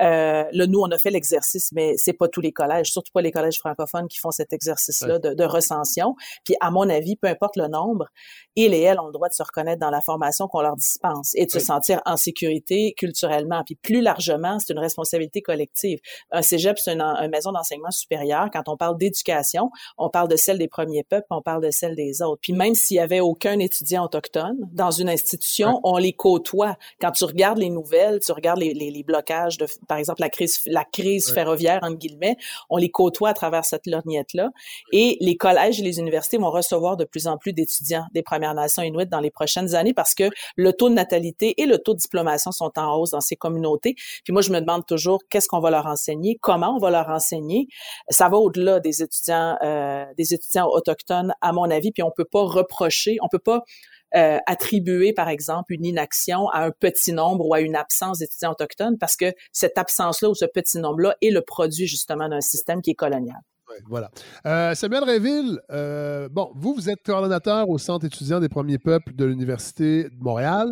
Euh, là, nous, on a fait l'exercice, mais c'est pas tous les collèges, surtout pas les collèges francophones qui font cet exercice-là de, de, recension. Puis, à mon avis, peu importe le nombre, ils et elles ont le droit de se reconnaître dans la formation qu'on leur dispense et de se sentir en sécurité culturellement. Puis, plus largement, c'est une responsabilité collective. Un c'est une, maison d'enseignement supérieur. Quand on parle d'éducation, on parle de celle des premiers peuples, on parle de celle des autres. Puis même s'il y avait aucun étudiant autochtone dans une institution, on les côtoie. Quand tu regardes les nouvelles, tu regardes les, les, blocages de, par exemple, la crise, la crise ferroviaire, entre guillemets, on les côtoie à travers cette lorgnette-là. Et les collèges et les universités vont recevoir de plus en plus d'étudiants des Premières Nations inuites dans les prochaines années parce que le taux de natalité et le taux de diplomation sont en hausse dans ces communautés. Puis moi, je me demande toujours qu'est-ce qu'on va leur enseigner, comment on va leur enseigner. Ça va au-delà des étudiants, euh, des étudiants autochtones, à mon avis. Puis on peut pas reprocher, on peut pas euh, attribuer, par exemple, une inaction à un petit nombre ou à une absence d'étudiants autochtones parce que cette absence-là ou ce petit nombre-là est le produit justement d'un système qui est colonial. voilà. Euh, Samuel Réville, bon, vous, vous êtes coordonnateur au Centre étudiant des premiers peuples de l'Université de Montréal.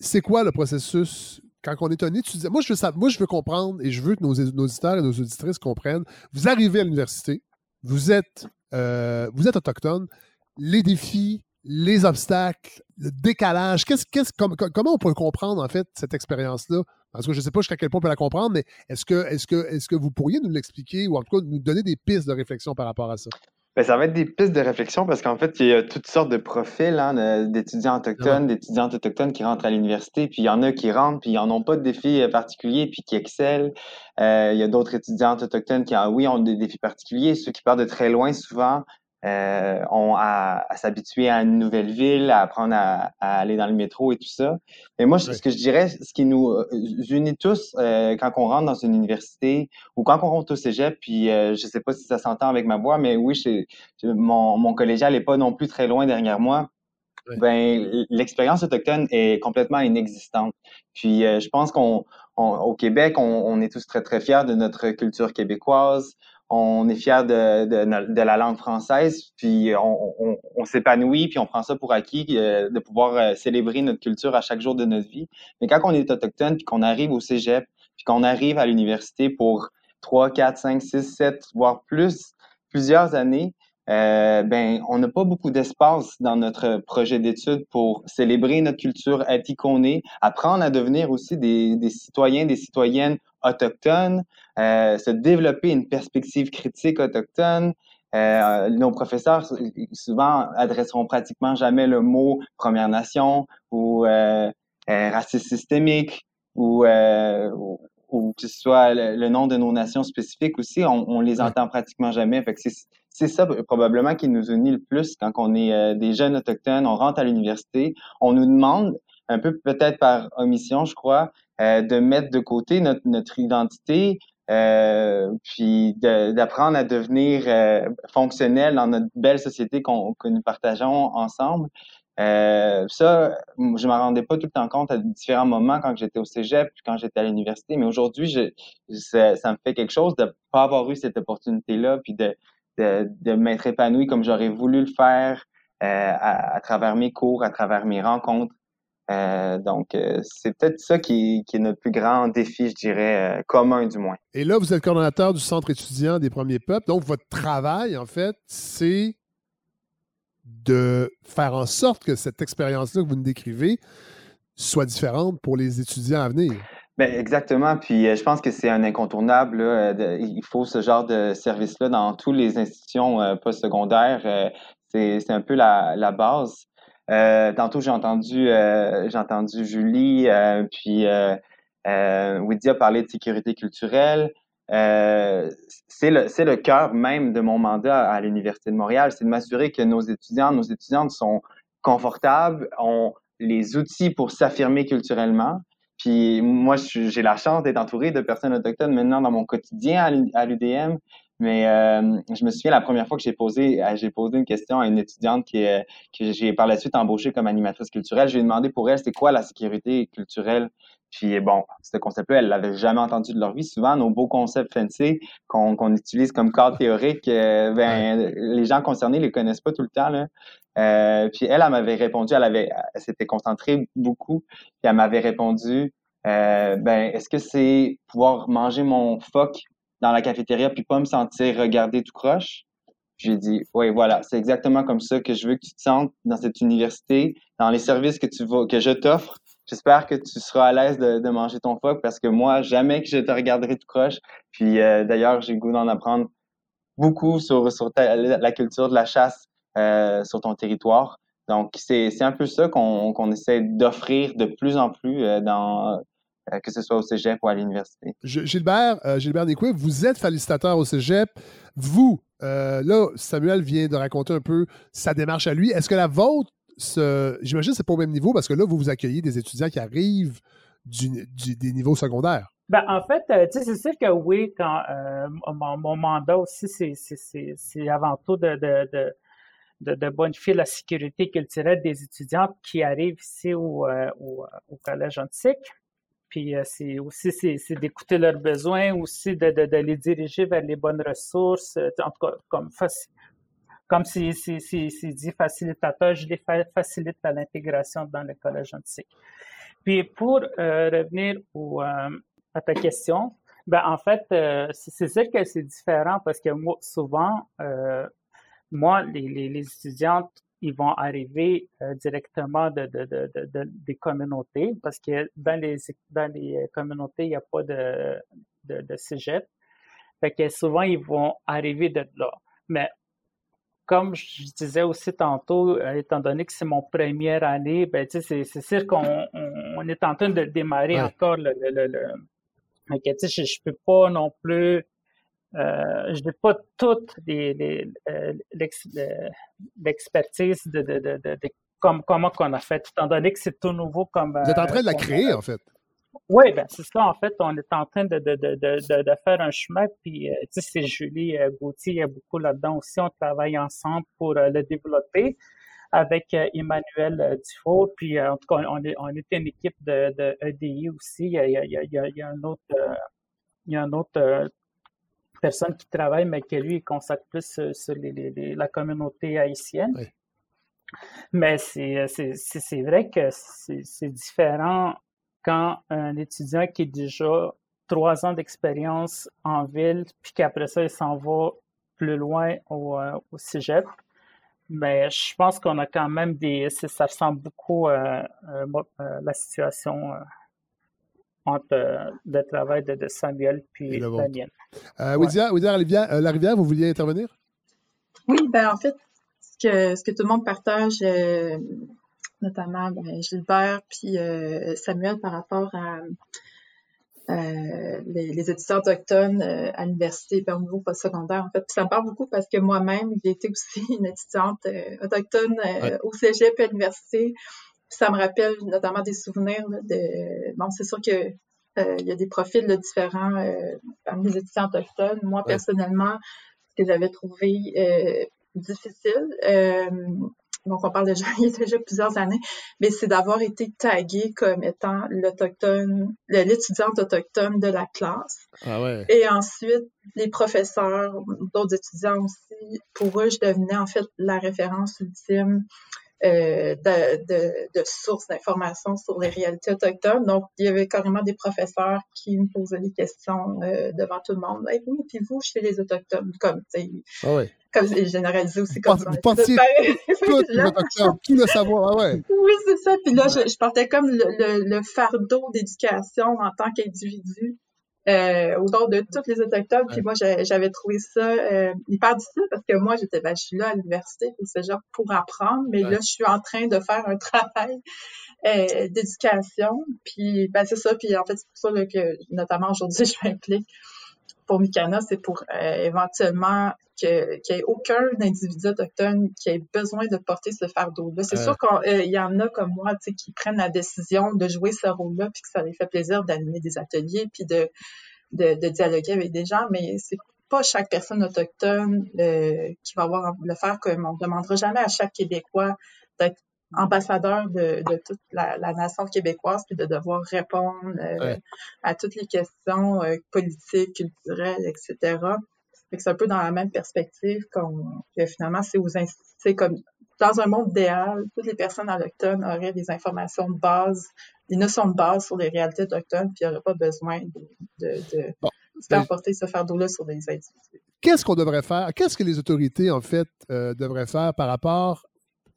C'est quoi le processus quand on est un étudiant, moi je, veux, moi, je veux comprendre et je veux que nos, auditeurs et nos auditrices comprennent. Vous arrivez à l'université, vous êtes, euh, autochtone, les défis, les obstacles, le décalage, qu'est-ce, comment on peut comprendre en fait cette expérience-là? Parce que je ne sais pas jusqu'à quel point on peut la comprendre, mais est-ce que, est-ce que, est-ce que vous pourriez nous l'expliquer ou en tout cas nous donner des pistes de réflexion par rapport à ça? Ben, ça va être des pistes de réflexion parce qu'en fait, il y a toutes sortes de profils hein, d'étudiants autochtones, d'étudiantes autochtones qui rentrent à l'université, puis il y en a qui rentrent, puis ils n'en ont pas de défis euh, particuliers, puis qui excellent. Euh, il y a d'autres étudiantes autochtones qui, oui, ont des défis particuliers. Ceux qui partent de très loin, souvent, euh, ont à, s'habituer à une nouvelle ville, à apprendre à, aller dans le métro et tout ça. Mais moi, ce que je dirais, ce qui nous euh, unit tous euh, quand on rentre dans une université ou quand on rentre au cégep, puis euh, je sais pas si ça s'entend avec ma voix, mais oui, mon, mon collégial n'est pas non plus très loin derrière moi. ben l'expérience autochtone est complètement inexistante. Puis je pense qu'on au Québec, on, est tous très très fiers de notre culture québécoise. On est fiers de, la langue française, puis on, s'épanouit, puis on prend ça pour acquis de pouvoir célébrer notre culture à chaque jour de notre vie. Mais quand on est autochtone, puis qu'on arrive au cégep, puis qu'on arrive à l'université pour 3, 4, 5, 6, 7, voire plus, plusieurs années, euh, ben, on n'a pas beaucoup d'espace dans notre projet d'études pour célébrer notre culture, être est, apprendre à devenir aussi des citoyens, des citoyennes autochtones, euh, se développer une perspective critique autochtone. Euh, nos professeurs souvent adresseront pratiquement jamais le mot Première Nation ou euh, euh racisme systémique ou, ou que ce soit le, nom de nos nations spécifiques aussi, on, on les entend pratiquement jamais. Fait que c'est ça probablement qui nous unit le plus quand on est euh, des jeunes autochtones, on rentre à l'université, on nous demande, un peu peut-être par omission, je crois, euh, de mettre de côté notre, notre identité, euh, puis d'apprendre à devenir euh, fonctionnel dans notre belle société qu'on que nous partageons ensemble. Euh, ça, je m'en rendais pas tout le temps compte à différents moments quand j'étais au cégep, puis quand j'étais à l'université, mais aujourd'hui, je, ça, ça, me fait quelque chose de pas avoir eu cette opportunité-là, puis de, de, de m'être épanoui comme j'aurais voulu le faire euh, à, à, travers mes cours, à travers mes rencontres. Euh, donc, euh, c'est peut-être ça qui, qui, est notre plus grand défi, je dirais, euh, commun du moins. Et là, vous êtes coordonnateur du Centre étudiant des premiers peuples. Donc, votre travail, en fait, c'est de faire en sorte que cette expérience-là que vous nous décrivez soit différente pour les étudiants à venir. Bien, exactement. Puis euh, je pense que c'est un incontournable. Là, il faut ce genre de service-là dans toutes les institutions euh, postsecondaires. Euh, c'est un peu la, la base. Euh, tantôt, j'ai entendu, j'ai entendu Julie, puis Widia parler de sécurité culturelle. Euh, c'est le, le cœur même de mon mandat à l'Université de Montréal, c'est de m'assurer que nos étudiants, nos étudiantes sont confortables, ont les outils pour s'affirmer culturellement. Puis moi, j'ai la chance d'être entouré de personnes autochtones maintenant dans mon quotidien à l'UDM. Mais euh, je me souviens la première fois que j'ai posé, j'ai posé une question à une étudiante qui, que j'ai par la suite embauchée comme animatrice culturelle. Je lui ai demandé pour elle, c'est quoi la sécurité culturelle? Puis bon, ce concept-là, elle l'avait jamais entendu de leur vie. Souvent, nos beaux concepts fancy qu'on utilise comme cadre théorique, euh, ben, les gens concernés les connaissent pas tout le temps. Là. Euh, puis elle, elle m'avait répondu, elle avait, elle s'était concentrée beaucoup, puis elle m'avait répondu, euh, ben, est-ce que c'est pouvoir manger mon phoque dans la cafétéria puis pas me sentir regardé tout croche? J'ai dit, oui, voilà, c'est exactement comme ça que je veux que tu te sentes dans cette université, dans les services que tu que je t'offre J'espère que tu seras à l'aise de, manger ton phoque parce que moi, jamais que je te regarderai tout croche. Puis euh, d'ailleurs, j'ai goût d'en apprendre beaucoup sur, sur la culture de la chasse euh, sur ton territoire. Donc, c'est un peu ça qu'on qu'on essaie d'offrir de plus en plus euh, dans que ce soit au cégep ou à l'université. Gilbert, euh, Gilbert vous êtes félicitateur au cégep. Vous, là, Samuel vient de raconter un peu sa démarche à lui. Est-ce que la vôtre J'imagine que c'est pas au même niveau parce que là, vous vous accueillez des étudiants qui arrivent du, des niveaux secondaires? Ben, en fait, euh, c'est sûr que oui, quand euh, mon, mandat aussi, c'est avant tout de, de, de, de, bonifier la sécurité culturelle des étudiants qui arrivent ici au, euh, au, Collège antique. Puis c'est aussi c'est d'écouter leurs besoins, aussi de, les diriger vers les bonnes ressources, en tout cas comme comme c'est dit facilitateur, je les facilite à l'intégration dans le collège antique. Puis pour euh, revenir euh, à ta question, ben en fait, euh, c'est sûr que c'est différent parce que souvent, moi, les, les, étudiantes, ils vont arriver directement de, de, de, de, des communautés parce que dans les, dans les communautés, il n'y a pas de, de, de cégep. Fait que souvent, ils vont arriver de là. Mais comme je disais aussi tantôt, euh, étant donné que c'est mon première année, ben, c'est, c'est sûr qu'on on, est en train de démarrer encore le, le, le, Mais je, je peux pas non plus euh, je n'ai pas toute les, les, euh, l'expertise de, de, de, de, comme, comment qu'on a fait, étant donné que c'est tout nouveau comme. Vous êtes en train de la créer, en fait. Oui, ben c'est ça. En fait, on est en train de, de, de, de, de faire un chemin. Puis, euh, tu sais, c'est Julie euh, Gauthier, il y a beaucoup là-dedans aussi. On travaille ensemble pour euh, le développer. avec Emmanuel Dufault. Puis, en tout cas, on, est, on une équipe de, EDI aussi. Il y a, il y a, il y a, un autre, il y a un autre personne qui travaille, mais qui lui consacre plus sur les, la communauté haïtienne. Mais c'est vrai que c'est différent quand un étudiant qui a déjà trois ans d'expérience en ville, puis qu'après ça, il s'en va plus loin au, euh, au cégep. Mais je pense qu'on a quand même des. Ça ressemble beaucoup à, la situation euh, entre euh, le travail de, Samuel puis la mienne. Euh, la rivière, vous vouliez intervenir? Oui, ben en fait, ce que, ce que tout le monde partage, notamment ben, Gilbert puis Samuel par rapport à euh, les, les, étudiants autochtones euh, à l'université et au niveau postsecondaire, en fait. ça me parle beaucoup parce que moi-même, j'ai été aussi une étudiante euh, autochtone au cégep et à l'université. Ça me rappelle notamment des souvenirs de... Bon, c'est sûr que il y a des profils différents parmi les étudiants autochtones. Moi, personnellement, ce que j'avais trouvé difficile, donc on parle déjà, il y a déjà plusieurs années, mais c'est d'avoir été tagué comme étant l'autochtone, l'étudiante autochtone de la classe. Ah ouais. Et ensuite, les professeurs, d'autres étudiants aussi, pour eux, je devenais en fait la référence ultime euh, de, de, de, sources d'informations sur les réalités autochtones. Donc, il y avait carrément des professeurs qui me posaient des questions euh, devant tout le monde. Et oui, puis vous, chez les Autochtones, comme, tu sais, ah ouais. comme c'est généralisé aussi comme ça. Vous pensiez tout, tout le savoir, ah ouais. Oui, c'est ça. Puis là, je, je portais comme le, le, le fardeau d'éducation en tant qu'individu euh, autour de toutes les autochtones. Puis moi, j'avais trouvé ça euh, hyper difficile parce que moi, j'étais, ben, je suis là à l'université, c'est genre pour apprendre, mais là, je suis en train de faire un travail euh, d'éducation. Puis, ben, c'est ça. Puis en fait, c'est pour ça que, notamment aujourd'hui, je m'implique pour Mikana, c'est pour euh, éventuellement qu'il n'y ait aucun individu autochtone qui ait besoin de porter ce fardeau-là. C'est sûr qu'il y en a comme moi qui prennent la décision de jouer ce rôle-là, puis que ça les fait plaisir d'animer des ateliers, puis de, de, de, dialoguer avec des gens, mais c'est pas chaque personne autochtone euh, qui va avoir le faire comme on ne demandera jamais à chaque Québécois d'être ambassadeur de, de toute la, la, nation québécoise puis de devoir répondre euh, à toutes les questions euh, politiques, culturelles, etc. C'est un peu dans la même perspective qu'on que finalement c'est aux comme dans un monde idéal, toutes les personnes autochtones auraient des informations de base, des notions de base sur les réalités autochtones, puis il n'y aurait pas besoin de, de, de faire porter ce fardeau-là sur des individus. Qu'est-ce qu'on devrait faire? Qu'est-ce que les autorités, en fait, euh, devraient faire par rapport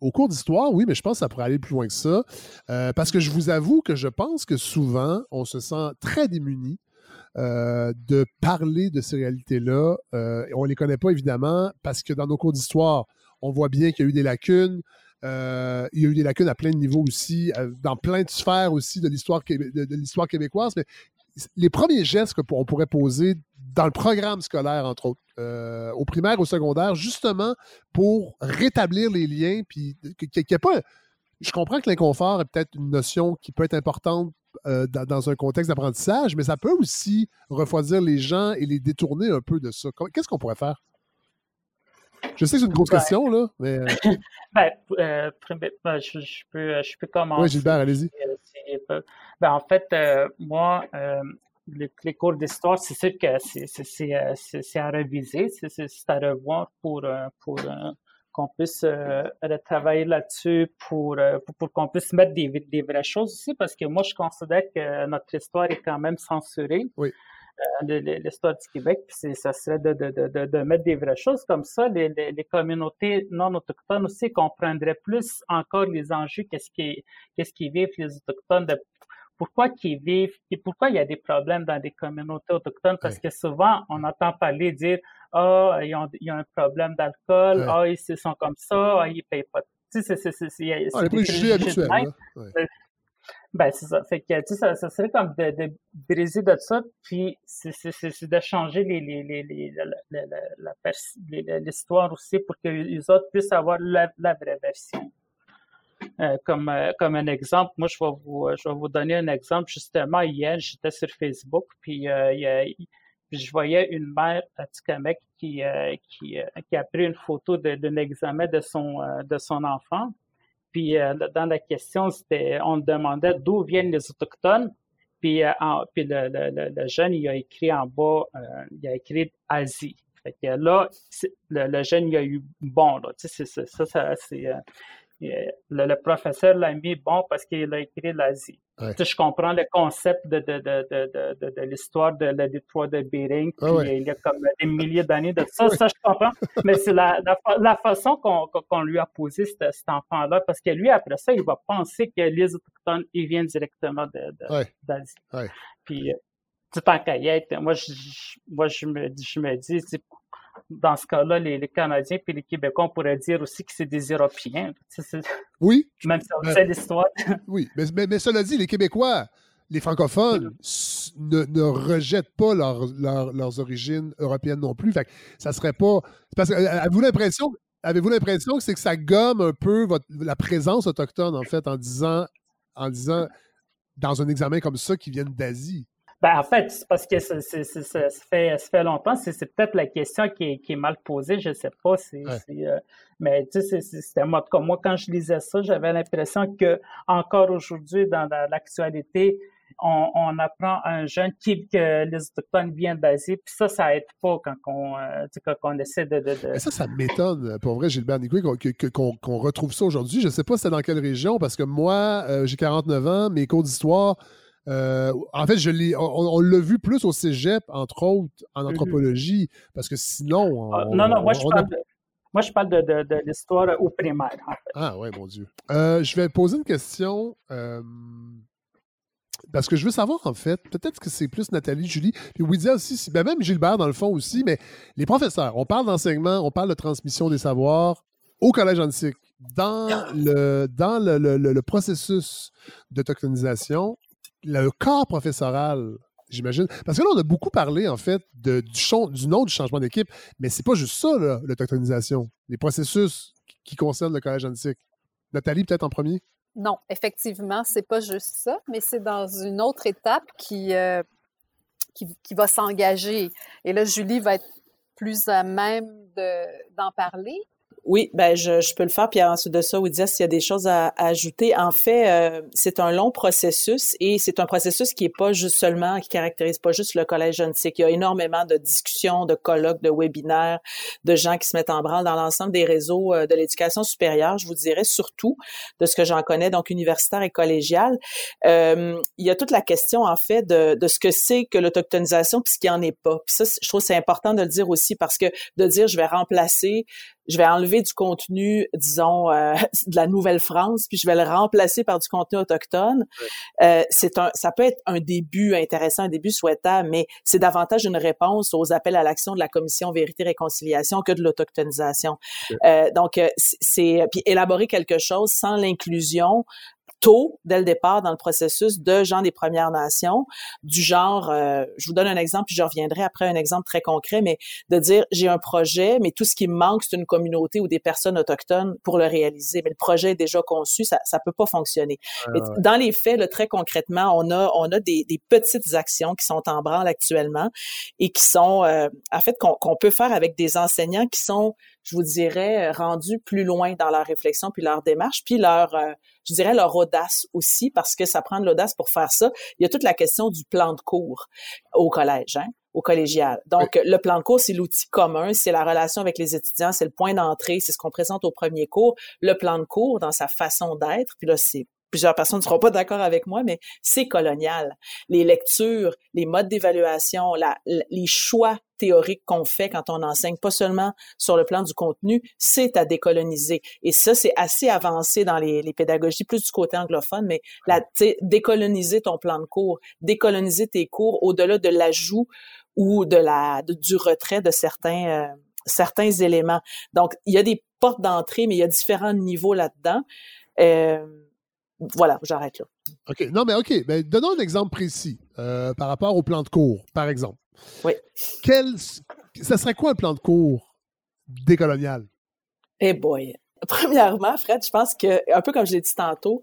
au cours d'histoire, oui, mais je pense que ça pourrait aller plus loin que ça. Euh, parce que je vous avoue que je pense que souvent, on se sent très démuni euh, de parler de ces réalités-là. Euh, on ne les connaît pas, évidemment, parce que dans nos cours d'histoire, on voit bien qu'il y a eu des lacunes. il y a eu des lacunes à plein de niveaux aussi, dans plein de sphères aussi de l'histoire québécoise. Les premiers gestes qu'on pourrait poser dans le programme scolaire, entre autres, euh, au primaire, au secondaire, justement pour rétablir les liens, puis qu'il n'y ait pas. Je comprends que l'inconfort est peut-être une notion qui peut être importante euh, dans, un contexte d'apprentissage, mais ça peut aussi refroidir les gens et les détourner un peu de ça. Qu'est-ce qu'on pourrait faire? Je sais que c'est une grosse ben, question, là, mais... Euh, ben, ben, je, peux, je peux commencer. Oui, Gilbert, allez-y. Ben, en fait, moi, les, cours d'histoire, c'est sûr que c'est euh, à réviser, c'est à revoir pour, euh, pour euh, qu'on puisse retravailler là-dessus, pour, pour, qu'on puisse mettre des, des vraies choses aussi, parce que moi, je considère que notre histoire est quand même censurée. Oui. L'histoire du Québec, puis ça serait de, de, de, de, mettre des vraies choses comme ça. Les, les, communautés non autochtones aussi comprendraient plus encore les enjeux, qu'est-ce qui, qu'est-ce qui vivent les autochtones de pourquoi qu'ils vivent et pourquoi il y a des problèmes dans des communautés autochtones parce que souvent on entend parler dire ah oh, il y a un problème d'alcool ah ils sont comme ça ah ils payent pas tu sais c'est c'est c'est ah, les préjugés habituels ben c'est ça fait que tu sais ça, ça serait comme de, de briser de ça puis c'est de changer les les les les l'histoire aussi pour que les autres puissent avoir la, la vraie version euh, comme, euh, comme un exemple, moi, je vais, vous, je vais vous donner un exemple. Justement, hier, j'étais sur Facebook, puis, euh, je voyais une mère à Tikamek qui, qui, qui a pris une photo d'un examen de son, de son enfant. Puis dans la question, c'était, on demandait d'où viennent les autochtones. Puis, puis le, jeune, il a écrit en bas, il a écrit Asie. Fait que là, le, jeune, il a eu bon, là. Ça, c'est le, professeur l'a mis bon parce qu'il a écrit l'Asie. Je comprends le concept de, de, de, de, de l'histoire de la détroit de Bering, puis il y a comme des milliers d'années de ça, ça je comprends. Mais c'est la, la, façon qu'on lui a posé cet, cet enfant-là, parce que lui, après ça, il va penser que les Autochtones, ils viennent directement d'Asie. Puis, tout en caillette, moi, je, moi, je me, je me dis, dans ce cas-là, les, Canadiens et les Québécois, on pourrait dire aussi que c'est des Européens. oui. Même si on sait l'histoire. oui, mais, mais, cela dit, les Québécois, les francophones ne, ne, rejettent pas leurs origines européennes non plus. Fait ça serait pas. Parce que, euh, avez-vous l'impression, avez-vous l'impression que c'est que ça gomme un peu votre, la présence autochtone, en fait, en disant, en disant dans un examen comme ça qu'ils viennent d'Asie? Ben, en fait, c'est parce que ça, fait, ça fait longtemps. C'est, peut-être la question qui est, qui est, mal posée, je ne sais pas. C'est, euh, mais tu sais, c'était moi, comme moi, quand je lisais ça, j'avais l'impression que encore aujourd'hui, dans l'actualité, on, on, apprend à un jeune qui, que les Autochtones viennent d'Asie, puis ça, ça aide pas quand on, euh, quand on essaie de... de, ça, ça m'étonne, pour vrai, Gilbert Nicoué, qu'on, qu'on, retrouve ça aujourd'hui. Je ne sais pas c'est dans quelle région, parce que moi, euh, j'ai 49 ans, mes cours d'histoire, euh, en fait, je on, l'a vu plus au cégep, entre autres, en mm-hmm. anthropologie, parce que sinon. Ah, non, non, moi, je parle, de, moi, je parle de, l'histoire au primaire, en fait. Ah, ouais, mon Dieu. Euh, je vais poser une question. Euh, parce que je veux savoir, en fait, peut-être que c'est plus Nathalie, Julie, puis Widia aussi, ben même Gilbert dans le fond aussi, mais les professeurs, on parle d'enseignement, on parle de transmission des savoirs au Collège antique. Dans le, dans le, le processus d'autochtonisation, le corps professoral, j'imagine. Parce que là, on a beaucoup parlé, en fait, de, du, du nom du changement d'équipe, mais c'est pas juste ça, l'autochtonisation. Les processus qui concernent le collège antique. Nathalie, peut-être en premier? Non, effectivement, c'est pas juste ça, mais c'est dans une autre étape qui, euh, qui, va s'engager. Et là, Julie va être plus à même d'en parler. Oui, ben je, je, peux le faire. Puis ensuite de ça, Ouidia, s'il y a des choses à, ajouter. En fait, euh, c'est un long processus et c'est un processus qui est pas juste seulement, qui caractérise pas juste le collège jeune Il y a énormément de discussions, de colloques, de webinaires, de gens qui se mettent en branle dans l'ensemble des réseaux euh, de l'éducation supérieure. Je vous dirais surtout de ce que j'en connais, donc universitaire et collégial. Euh, il y a toute la question en fait de, de ce que c'est que l'autochtonisation puis ce qui en est pas. Puis ça, je trouve c'est important de le dire aussi parce que de dire je vais remplacer je vais enlever du contenu, disons, euh, de la Nouvelle-France, puis je vais le remplacer par du contenu autochtone. Euh, c'est un, ça peut être un début intéressant, un début souhaitable, mais c'est davantage une réponse aux appels à l'action de la Commission Vérité-Réconciliation que de l'autochtonisation. Euh, donc, c'est puis élaborer quelque chose sans l'inclusion tôt, dès le départ, dans le processus de gens des Premières Nations, du genre, euh, je vous donne un exemple, puis je reviendrai après un exemple très concret, mais de dire, j'ai un projet, mais tout ce qui me manque, c'est une communauté ou des personnes autochtones pour le réaliser. Mais le projet est déjà conçu, ça ça peut pas fonctionner. Dans les faits, là, très concrètement, on a on a des, des, petites actions qui sont en branle actuellement et qui sont, euh, en fait, qu'on peut faire avec des enseignants qui sont je vous dirais, euh, rendus plus loin dans leur réflexion puis leur démarche, puis leur, euh, je dirais, leur audace aussi, parce que ça prend de l'audace pour faire ça. Il y a toute la question du plan de cours au collège, hein, au collégial. Donc, le plan de cours, c'est l'outil commun, c'est la relation avec les étudiants, c'est le point d'entrée, c'est ce qu'on présente au premier cours. Le plan de cours, dans sa façon d'être, puis là, c'est plusieurs personnes ne seront pas d'accord avec moi, mais c'est colonial. Les lectures, les modes d'évaluation, les choix théoriques qu'on fait quand on enseigne, pas seulement sur le plan du contenu, c'est à décoloniser. Et ça, c'est assez avancé dans les, pédagogies, plus du côté anglophone, mais la, décoloniser ton plan de cours, décoloniser tes cours au-delà de l'ajout ou de la du retrait de certains euh, certains éléments. Donc, il y a des portes d'entrée, mais il y a différents niveaux là-dedans. Euh, voilà, j'arrête là. OK. Non, mais OK. Ben, donnons un exemple précis euh, par rapport au plan de cours, par exemple. Oui. Quel, ça serait quoi un plan de cours décolonial? Eh boy. Premièrement, Fred, je pense que, un peu comme je l'ai dit tantôt,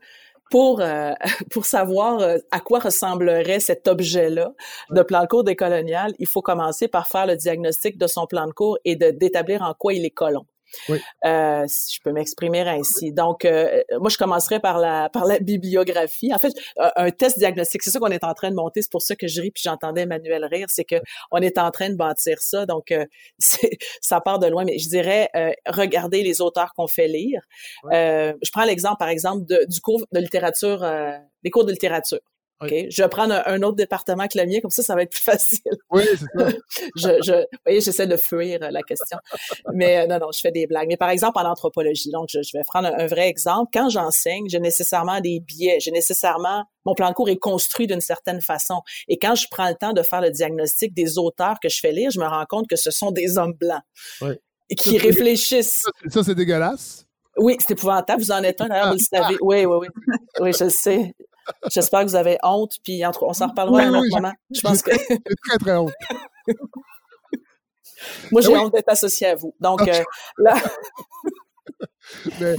pour euh, pour savoir euh, à quoi ressemblerait cet objet-là de plan de cours décolonial, il faut commencer par faire le diagnostic de son plan de cours et de d'établir en quoi il est colon. Euh, si je peux m'exprimer ainsi. Donc, euh, moi, je commencerai par la par la bibliographie. En fait, un, test diagnostique, c'est ça qu'on est en train de monter. C'est pour ça que je ris puis j'entendais Emmanuel rire. C'est que on est en train de bâtir ça. Donc, euh, ça part de loin. Mais je dirais, regarder les auteurs qu'on fait lire. je prends l'exemple, par exemple, de, du cours de littérature, des cours de littérature. OK? Je vais prendre un, autre département que le mien, comme ça, ça va être plus facile. Oui, c'est ça. je, je, vous voyez, j'essaie de fuir euh, la question. Mais euh, non, non, je fais des blagues. Mais par exemple, en anthropologie, donc je, vais prendre un, vrai exemple. Quand j'enseigne, j'ai nécessairement des biais. J'ai nécessairement, mon plan de cours est construit d'une certaine façon. Et quand je prends le temps de faire le diagnostic des auteurs que je fais lire, je me rends compte que ce sont des hommes blancs. Oui. Qui réfléchissent. Ça, c'est dégueulasse. Oui, c'est épouvantable. Vous en êtes un, d'ailleurs, vous le savez. Oui, oui, oui. Oui, je le sais. J'espère que vous avez honte, puis on s'en reparlera à un autre moment. Je pense que. J'ai très, très honte. Moi, j'ai ben honte d'être associé à vous. Donc, euh, là. mais,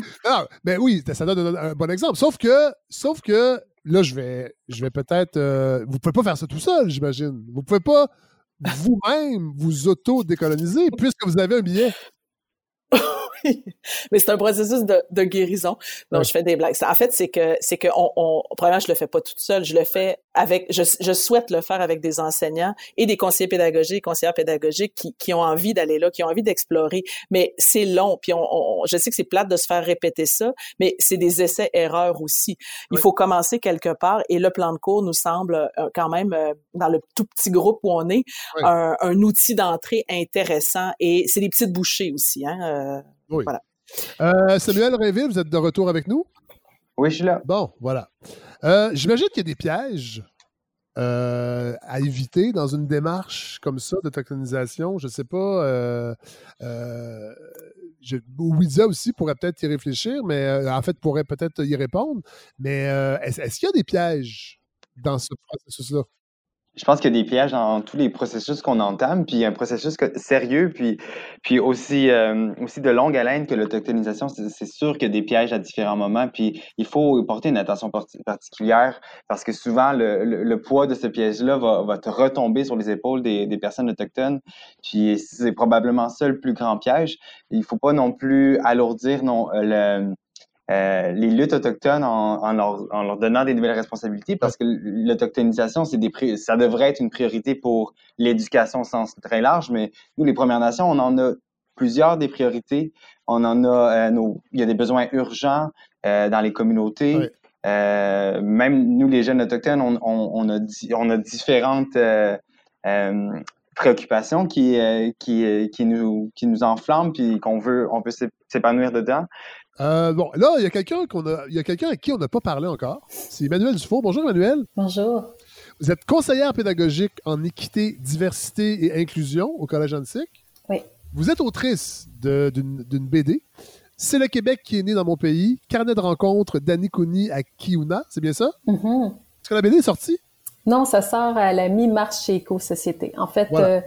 mais oui, ça donne un bon exemple. Sauf que, sauf que là, je vais, je vais peut-être. Euh, vous ne pouvez pas faire ça tout seul, j'imagine. Vous ne pouvez pas vous-même vous auto-décoloniser puisque vous avez un billet. mais c'est un processus de, de guérison. Donc, je fais des blagues. En fait, c'est que, c'est que, on, on, premièrement, je le fais pas toute seule. Je le fais avec, je, je souhaite le faire avec des enseignants et des conseillers pédagogiques, conseillères pédagogiques qui, qui ont envie d'aller là, qui ont envie d'explorer. Mais c'est long. Puis on, je sais que c'est plate de se faire répéter ça, mais c'est des essais-erreurs aussi. Il faut commencer quelque part et le plan de cours nous semble euh, quand même, euh, dans le tout petit groupe où on est, un, un, outil d'entrée intéressant et c'est des petites bouchées aussi. Hein, euh, oui. Voilà. Euh, Samuel Réville, vous êtes de retour avec nous? Oui, je suis là. Bon, voilà. Euh, j'imagine qu'il y a des pièges euh, à éviter dans une démarche comme ça de tokenisation. Je ne sais pas. Je, aussi pourrait peut-être y réfléchir, mais en fait, pourrait peut-être y répondre. Mais est-ce qu'il y a des pièges dans ce processus-là? Je pense qu'il y a des pièges dans tous les processus qu'on entame, puis un processus sérieux, puis, puis aussi, euh, aussi de longue haleine que l'autochtonisation, c'est sûr qu'il y a des pièges à différents moments, puis il faut porter une attention particulière parce que souvent le, le, poids de ce piège-là va, va te retomber sur les épaules des, des personnes autochtones, puis c'est probablement ça le plus grand piège. Il faut pas non plus alourdir non, le euh, les luttes autochtones en, en, leur, en, leur, donnant des nouvelles responsabilités parce que l'autochtonisation, c'est des ça devrait être une priorité pour l'éducation au sens très large, mais nous, les Premières Nations, on en a plusieurs des priorités. On en a, euh, nos, il y a des besoins urgents euh, dans les communautés. Même nous, les jeunes autochtones, on, on, on a, on a différentes préoccupations qui, qui, qui, nous, qui nous enflamment puis qu'on veut, on peut s'épanouir dedans. Euh, bon, là, il y a quelqu'un qu'on a, il y a quelqu'un à qui on n'a pas parlé encore. C'est Emmanuel Dufault. Bonjour, Emmanuel. Bonjour. Vous êtes conseillère pédagogique en équité, diversité et inclusion au Collège Antique. Oui. Vous êtes autrice d'une BD. C'est le Québec qui est né dans mon pays. Carnet de rencontres d'Annie Cooney à Kiuna. C'est bien ça? Mm-hmm. Est-ce que la BD est sortie? Non, ça sort à la mi-mars chez Éco-Société. En fait, euh,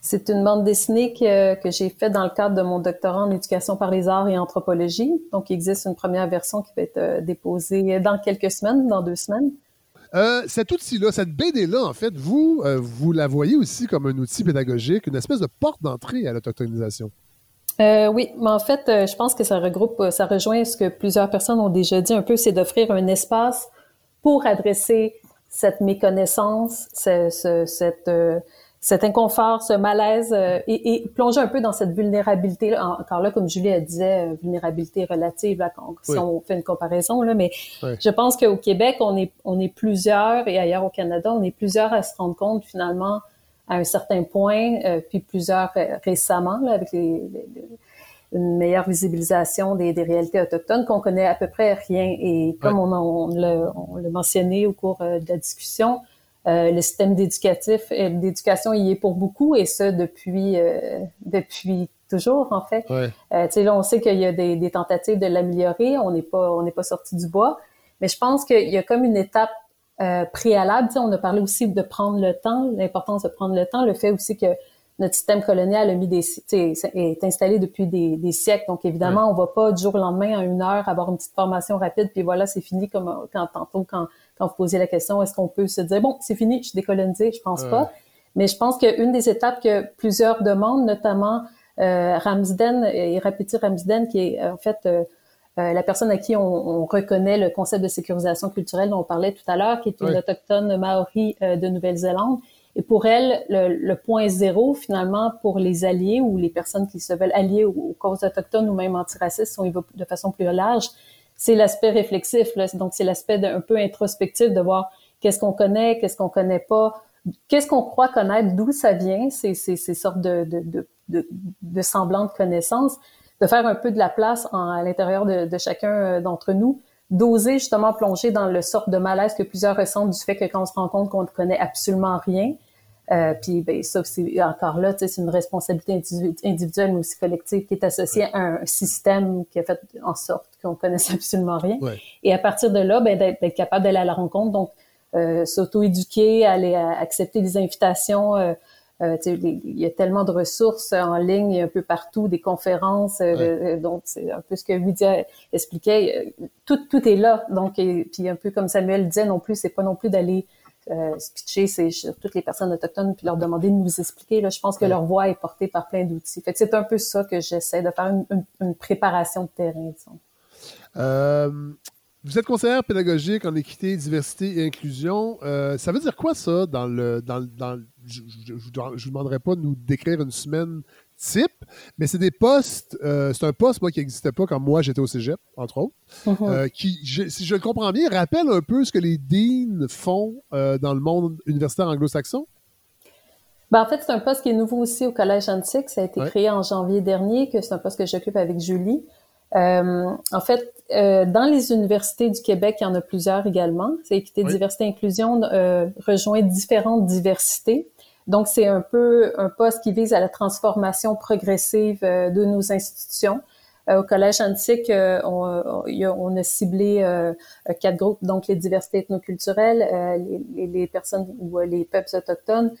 c'est une bande dessinée que, que j'ai faite dans le cadre de mon doctorat en éducation par les arts et anthropologie. Donc, il existe une première version qui va être euh, déposée dans quelques semaines, dans deux semaines. Euh, cet outil-là, cette BD-là, en fait, vous, euh, vous la voyez aussi comme un outil pédagogique, une espèce de porte d'entrée à l'autochtonisation. oui, mais en fait, je pense que ça regroupe, ça rejoint ce que plusieurs personnes ont déjà dit un peu, c'est d'offrir un espace pour adresser cette méconnaissance, cette, cet inconfort, ce malaise euh, et, et, plonger un peu dans cette vulnérabilité. Là. Encore là, comme Julie a disait, euh, vulnérabilité relative, là, si on fait une comparaison. Là, mais je pense qu'au Québec, on est, on est plusieurs, et ailleurs au Canada, on est plusieurs à se rendre compte finalement à un certain point, euh, puis plusieurs récemment, là, avec les, une meilleure visibilisation des, des réalités autochtones, qu'on connaît à peu près rien. Et comme on, on l'a mentionné au cours de la discussion, euh, le système d'éducatif, euh, d'éducation y est pour beaucoup et ça depuis euh, depuis toujours en fait. Ouais. tu sais là, on sait qu'il y a des, des tentatives de l'améliorer, on n'est pas on n'est pas sorti du bois, mais je pense qu'il y a comme une étape préalable. Tu sais, on a parlé aussi de prendre le temps, l'importance de prendre le temps, le fait aussi que notre système colonial a mis des, est installé depuis des, des, siècles. Donc, évidemment, on va pas du jour au lendemain, en une heure, avoir une petite formation rapide, puis voilà, c'est fini, comme quand tantôt, quand quand vous posez la question, est-ce qu'on peut se dire, bon, c'est fini, je suis décolonisé, je pense pas. Mais je pense qu'une des étapes que plusieurs demandent, notamment Ramsden, Irapiti Ramsden, qui est en fait la personne à qui on, reconnaît le concept de sécurisation culturelle dont on parlait tout à l'heure, qui est une autochtone maori de Nouvelle-Zélande. Et pour elle, le, point zéro, finalement, pour les alliés ou les personnes qui se veulent allier aux, causes autochtones ou même antiracistes, si on y va de façon plus large, c'est l'aspect réflexif. Là. Donc, c'est l'aspect un peu introspectif de voir qu'est-ce qu'on connaît, qu'est-ce qu'on connaît pas, qu'est-ce qu'on croit connaître, d'où ça vient, ces, ces, ces sortes de, de, de, de, de semblantes connaissances, de faire un peu de la place en, à l'intérieur de, de chacun euh, d'entre nous, d'oser justement plonger dans le sort de malaise que plusieurs ressentent du fait que quand on se rend compte qu'on ne connaît absolument rien, euh, puis ben, ça, c'est encore là, c'est une responsabilité individuelle mais aussi collective qui est associée à un système qui a fait en sorte qu'on connaisse absolument rien. Et à partir de là, ben, d'être capable d'aller à la rencontre, donc euh, s'auto-éduquer, aller accepter des invitations. Euh, euh il y a tellement de ressources en ligne un peu partout, des conférences. Euh, donc, c'est un peu ce que Lydia expliquait. Tout, tout est là. Donc, et, puis un peu comme Samuel disait non plus, c'est pas non plus d'aller euh, pitcher c'est sur toutes les personnes autochtones puis leur demander de nous expliquer. Là, je pense que leur voix est portée par plein d'outils. Fait c'est un peu ça que j'essaie de faire une, préparation de terrain, disons. Euh, vous êtes conseillère pédagogique en équité, diversité et inclusion. Euh, ça veut dire quoi ça dans le dans, dans je ne vous demanderai pas de nous décrire une semaine type, mais c'est des postes, euh, c'est un poste, moi, qui n'existait pas quand moi j'étais au cégep, entre autres, mhm. euh, qui, si je le comprends bien, rappelle un peu ce que les deans font euh, dans le monde universitaire anglo-saxon? Ben, en fait, c'est un poste qui est nouveau aussi au Collège Antique. Ça a été créé en janvier dernier, que c'est un poste que j'occupe avec Julie. en fait, dans les universités du Québec, il y en a plusieurs également. C'est équité, diversité, inclusion rejoint différentes diversités. Donc, c'est un peu un poste qui vise à la transformation progressive euh, de nos institutions. Euh, au Collège antique, euh, on, on, a ciblé quatre groupes, donc les diversités ethnoculturelles, les, les, personnes ou les peuples autochtones,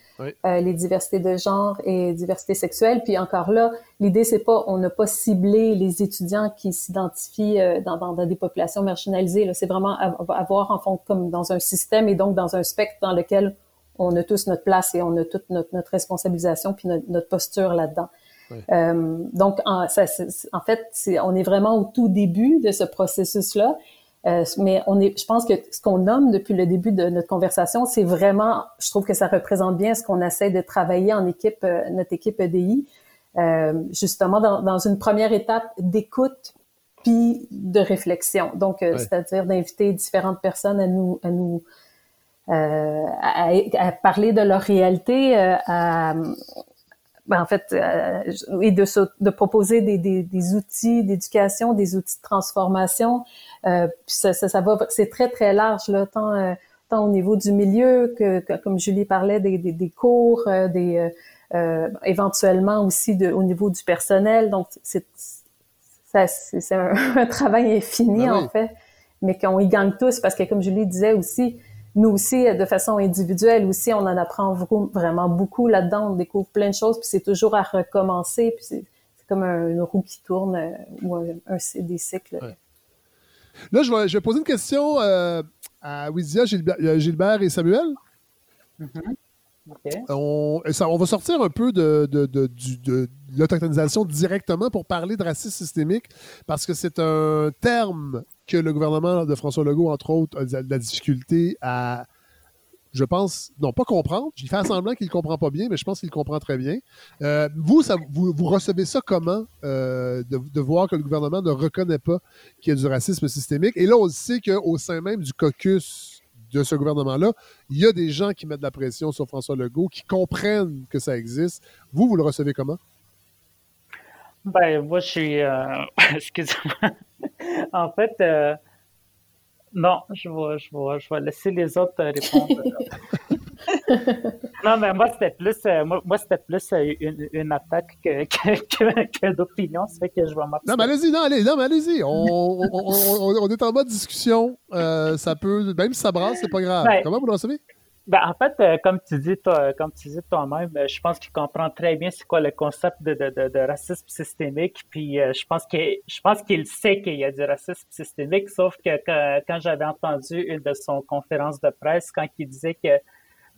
les diversités de genre et diversité sexuelle. Puis encore là, l'idée c'est pas, on n'a pas ciblé les étudiants qui s'identifient dans, dans, dans, des populations marginalisées. C'est vraiment avoir en fond comme dans un système et donc dans un spectre dans lequel on a tous notre place et on a toute notre, responsabilisation puis notre, posture là-dedans. Euh, donc, en, en fait, on est vraiment au tout début de ce processus-là. Euh, mais on est, je pense que ce qu'on nomme depuis le début de notre conversation, c'est vraiment, je trouve que ça représente bien ce qu'on essaie de travailler en équipe, euh, notre équipe EDI, justement dans, dans, une première étape d'écoute puis de réflexion. Donc, c'est-à-dire d'inviter différentes personnes à nous, à nous euh, à, à, parler de leur réalité, euh, à, ben, en fait, euh, et de, de proposer des, des, des outils d'éducation, des outils de transformation. Euh, ça, ça, ça, va, c'est très très large là, tant, tant au niveau du milieu que, comme Julie parlait, des, des, des cours, des éventuellement aussi de, au niveau du personnel. Donc c'est c'est un, un, travail infini ben en fait, mais qu'on y gagne tous parce que comme Julie disait aussi, nous aussi, de façon individuelle aussi, on en apprend vraiment beaucoup là-dedans. On découvre plein de choses, puis c'est toujours à recommencer. Puis c'est comme une roue qui tourne euh, ou un, des cycles. Là, je vais, poser une question euh, à Wizia, euh, Gilbert, et Samuel. On, va sortir un peu de, de, de, directement pour parler de racisme systémique parce que c'est un terme que le gouvernement de François Legault, entre autres, a de la difficulté à, je pense, non pas comprendre. Il fait semblant qu'il ne comprend pas bien, mais je pense qu'il comprend très bien. Euh, vous, vous, recevez ça comment euh, de, de, voir que le gouvernement ne reconnaît pas qu'il y a du racisme systémique? Et là, on sait qu'au sein même du caucus de ce gouvernement-là, il y a des gens qui mettent de la pression sur François Legault, qui comprennent que ça existe. Vous, vous le recevez comment? Ben, moi, je suis. Euh... Excusez-moi. en fait, euh... non, je vais, je, vais, je vais laisser les autres répondre. non, mais moi, c'était plus, euh, moi, moi c'était plus euh, une, une, attaque que, que, que, d'opinion. Ça fait que je vais Non, mais allez-y, non, allez, non, mais allez-y. On, on, on, on, est en mode discussion. Euh, ça peut, même si ça brasse, c'est pas grave. Ben, Comment vous le recevez? Ben, en fait, euh, comme tu dis, toi, comme tu dis toi-même, euh, je pense qu'il comprend très bien c'est quoi le concept de, de, de, racisme systémique. Puis euh, je pense que je pense qu'il sait qu'il y a du racisme systémique, sauf que quand, j'avais entendu une de son conférence de presse, quand il disait que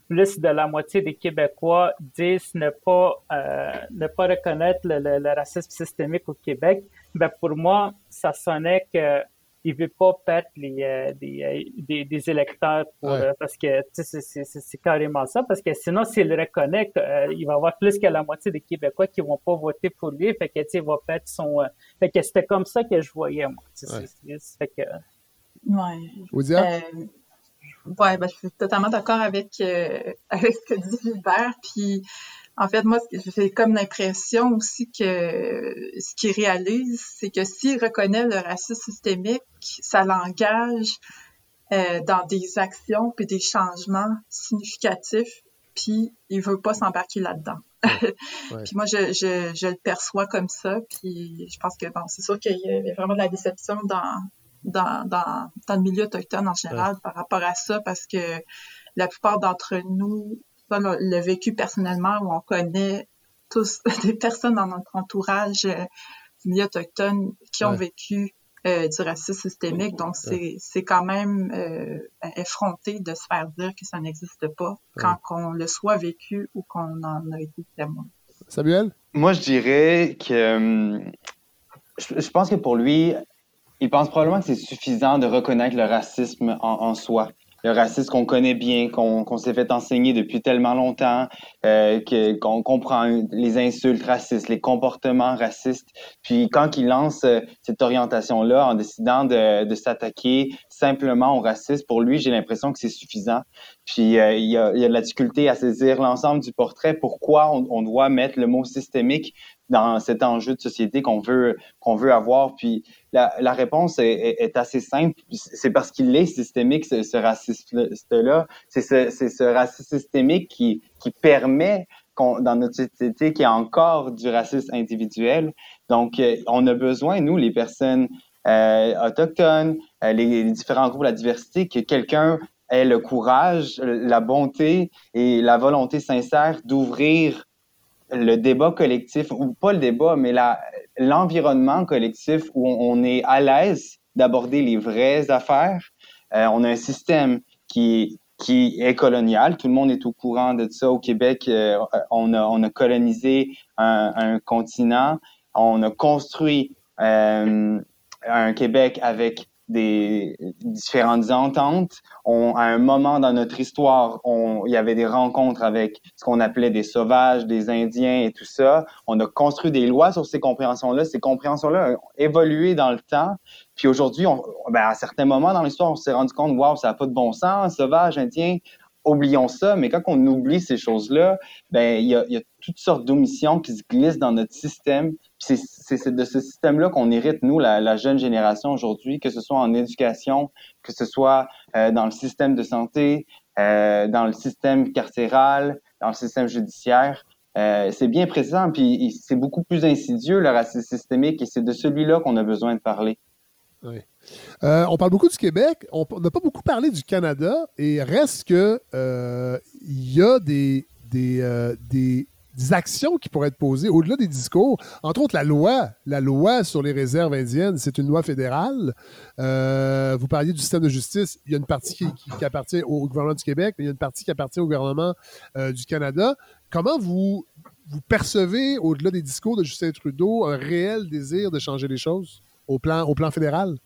plus de la moitié des Québécois disent ne pas, euh, ne pas reconnaître le, racisme systémique au Québec, ben pour moi, ça sonnait que il veut pas perdre les, euh, des, des, des, électeurs pour, parce que c'est carrément ça parce que sinon s'il reconnaît il va y avoir plus que la moitié des Québécois qui vont pas voter pour lui fait que il va perdre son fait que c'était comme ça que je voyais moi ouais. fait que ouais. Ouais, ben, je suis totalement d'accord avec, euh, avec ce que dit Gilbert. Puis, en fait, moi, j'ai comme l'impression aussi que ce qu'il réalise, c'est que s'il reconnaît le racisme systémique, ça l'engage euh, dans des actions puis des changements significatifs, puis il veut pas s'embarquer là-dedans. puis moi, je, je, je, le perçois comme ça, puis je pense que, bon, c'est sûr qu'il y a vraiment de la déception dans, dans, dans, dans le milieu autochtone en général par rapport à ça parce que la plupart d'entre nous, le, vécu personnellement où on connaît tous des personnes dans notre entourage euh, du milieu autochtone qui ont vécu euh, du racisme systémique. Donc, c'est, c'est quand même euh, effronté de se faire dire que ça n'existe pas quand on le soit vécu ou qu'on en a été témoin. Samuel? Moi, je dirais que je pense que pour lui, il pense probablement que c'est suffisant de reconnaître le racisme en, soi. Le racisme qu'on connaît bien, qu'on s'est fait enseigner depuis tellement longtemps, euh, qu'on comprend les insultes racistes, les comportements racistes. Puis quand il lance euh, cette orientation-là en décidant de, de s'attaquer simplement au racisme, pour lui, j'ai l'impression que c'est suffisant. Puis euh, il, y a, il, y a, de la difficulté à saisir l'ensemble du portrait. Pourquoi on, on, doit mettre le mot systémique dans cet enjeu de société qu'on veut qu'on veut avoir Puis la, la réponse est, est, assez simple. C'est parce qu'il est systémique ce, ce racisme-là. C'est ce, ce racisme systémique qui qui permet dans notre société qu'il y a encore du racisme individuel. Donc, euh, on a besoin, nous, les personnes euh, autochtones, euh, les, les, différents groupes, la diversité, que quelqu'un ait le courage, la bonté et la volonté sincère d'ouvrir le débat collectif, ou pas le débat, mais l'environnement collectif où on, est à l'aise d'aborder les vraies affaires. Euh, on a un système qui, qui est colonial. Tout le monde est au courant de ça. Au Québec, euh, on, a, on a colonisé un, un continent. On a construit euh, un Québec avec des différentes ententes. On, à un moment dans notre histoire, on, il y avait des rencontres avec ce qu'on appelait des sauvages, des Indiens et tout ça. On a construit des lois sur ces compréhensions-là. Ces compréhensions-là ont évolué dans le temps. Puis aujourd'hui, ben à certains moments dans l'histoire, on s'est rendu compte, waouh, ça n'a pas de bon sens, sauvage, indien. Oublions ça, mais quand on oublie ces choses-là, ben il y y a toutes sortes d'omissions qui se glissent dans notre système c'est de ce système-là qu'on hérite, nous, la, jeune génération aujourd'hui, que ce soit en éducation, que ce soit euh, dans le système de santé, euh, dans le système carcéral, dans le système judiciaire. Euh, c'est bien présent, puis c'est beaucoup plus insidieux, le racisme systémique, et c'est de celui-là qu'on a besoin de parler. Oui. on parle beaucoup du Québec, on n'a pas beaucoup parlé du Canada, et reste que il y a des, des actions qui pourraient être posées au-delà des discours. Entre autres, la loi, la loi sur les réserves indiennes, c'est une loi fédérale. Euh, vous parliez du système de justice. Il y a une partie qui, appartient au gouvernement du Québec, mais il y a une partie qui appartient au gouvernement euh, du Canada. Comment vous, percevez, au-delà des discours de Justin Trudeau, un réel désir de changer les choses au plan fédéral?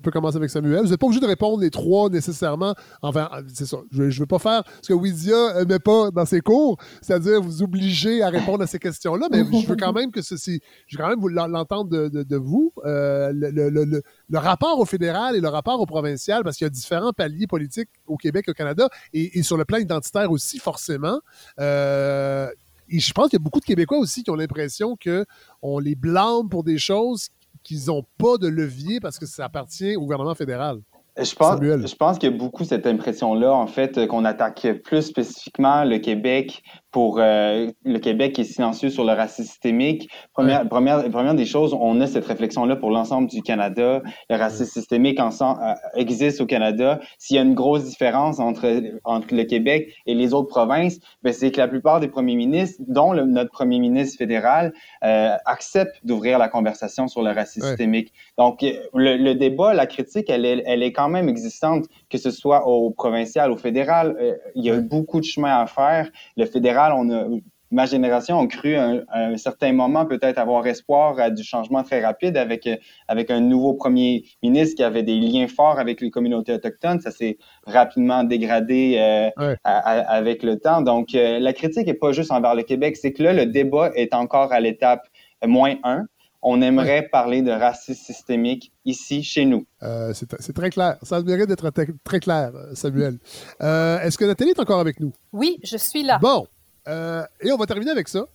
On peut commencer avec Samuel. Vous n'êtes pas obligé de répondre les trois nécessairement. Enfin, c'est ça. Je ne veux pas faire ce que Widia met pas dans ses cours, c'est-à-dire vous obliger à répondre à ces questions-là, mais je veux quand même que ceci, je veux quand même l'entendre de, vous. Euh, le, rapport au fédéral et le rapport au provincial, parce qu'il y a différents paliers politiques au Québec et au Canada, et, sur le plan identitaire aussi, forcément. Euh, et je pense qu'il y a beaucoup de Québécois aussi qui ont l'impression qu'on les blâme pour des choses qu'ils n'ont pas de levier parce que ça appartient au gouvernement fédéral. Je pense, je pense qu'il y a beaucoup cette impression-là, en fait, qu'on attaque plus spécifiquement le Québec pour euh, le Québec qui est silencieux sur le racisme systémique. Première, première, première des choses, on a cette réflexion-là pour l'ensemble du Canada. Le racisme systémique ensemble, euh, existe au Canada. S'il y a une grosse différence entre, entre le Québec et les autres provinces, ben, c'est que la plupart des premiers ministres, dont notre premier ministre fédéral, euh, acceptent d'ouvrir la conversation sur le racisme systémique. Donc, le, le, débat, la critique, elle est, elle est quand même existante. Que ce soit au provincial, au fédéral. Euh, il y a beaucoup de chemin à faire. Le fédéral, on a ma génération a cru à un, certain moment peut-être avoir espoir à du changement très rapide avec, euh, avec un nouveau premier ministre qui avait des liens forts avec les communautés autochtones. Ça s'est rapidement dégradé euh, avec le temps. Donc, euh, la critique n'est pas juste envers le Québec, c'est que là, le débat est encore à l'étape moins 1. On aimerait parler de racisme systémique ici, chez nous. c'est très clair. Ça mérite d'être très clair, Samuel. Est-ce que Nathalie est encore avec nous? Oui, je suis là. Bon, euh, et on va terminer avec ça.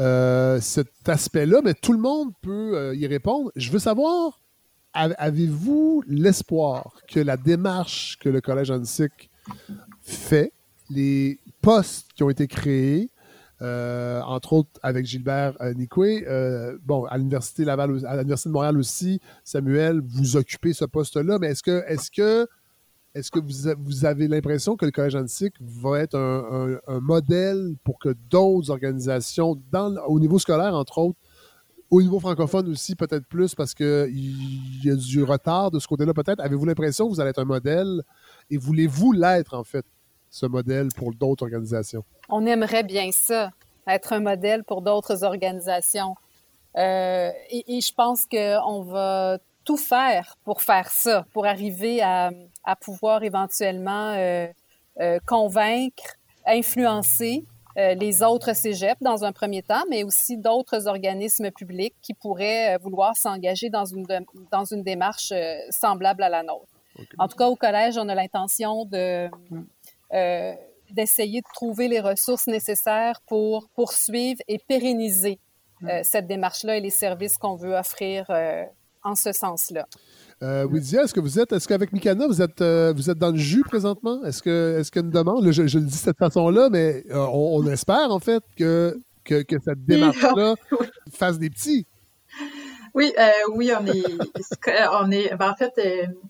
Euh, cet aspect-là, mais tout le monde peut euh, y répondre. Je veux savoir, avez-vous l'espoir que la démarche que le Collège Antique fait, les postes qui ont été créés, entre autres avec Gilbert Nicoué, bon, à l'Université Laval, à l'Université de Montréal aussi, Samuel, vous occupez ce poste-là, mais est-ce que, est-ce que est-ce que vous, avez l'impression que le Collège antique va être un, modèle pour que d'autres organisations, au niveau scolaire, entre autres, au niveau francophone aussi, peut-être plus, parce qu'il y a du retard de ce côté-là, peut-être? Avez-vous l'impression que vous allez être un modèle et voulez-vous l'être, en fait, ce modèle pour d'autres organisations? On aimerait bien ça, être un modèle pour d'autres organisations. Euh, et, et, je pense qu'on va tout faire pour faire ça, pour arriver à, à pouvoir éventuellement euh, euh, convaincre, influencer euh, les autres cégeps dans un premier temps, mais aussi d'autres organismes publics qui pourraient vouloir s'engager dans une, dans une démarche semblable à la nôtre. En tout cas, au collège, on a l'intention de, d'essayer de trouver les ressources nécessaires pour poursuivre et pérenniser cette démarche-là et les services qu'on veut offrir en ce sens-là. Euh, est-ce que vous êtes, est-ce qu'avec Mikana, vous êtes, euh, vous êtes dans le jus présentement? Est-ce que, est-ce qu'une demande, je, le dis de cette façon-là, mais euh, on, espère en fait que, que, cette démarche-là fasse des petits. Oui, euh, oui, on est, on est, ben, en fait,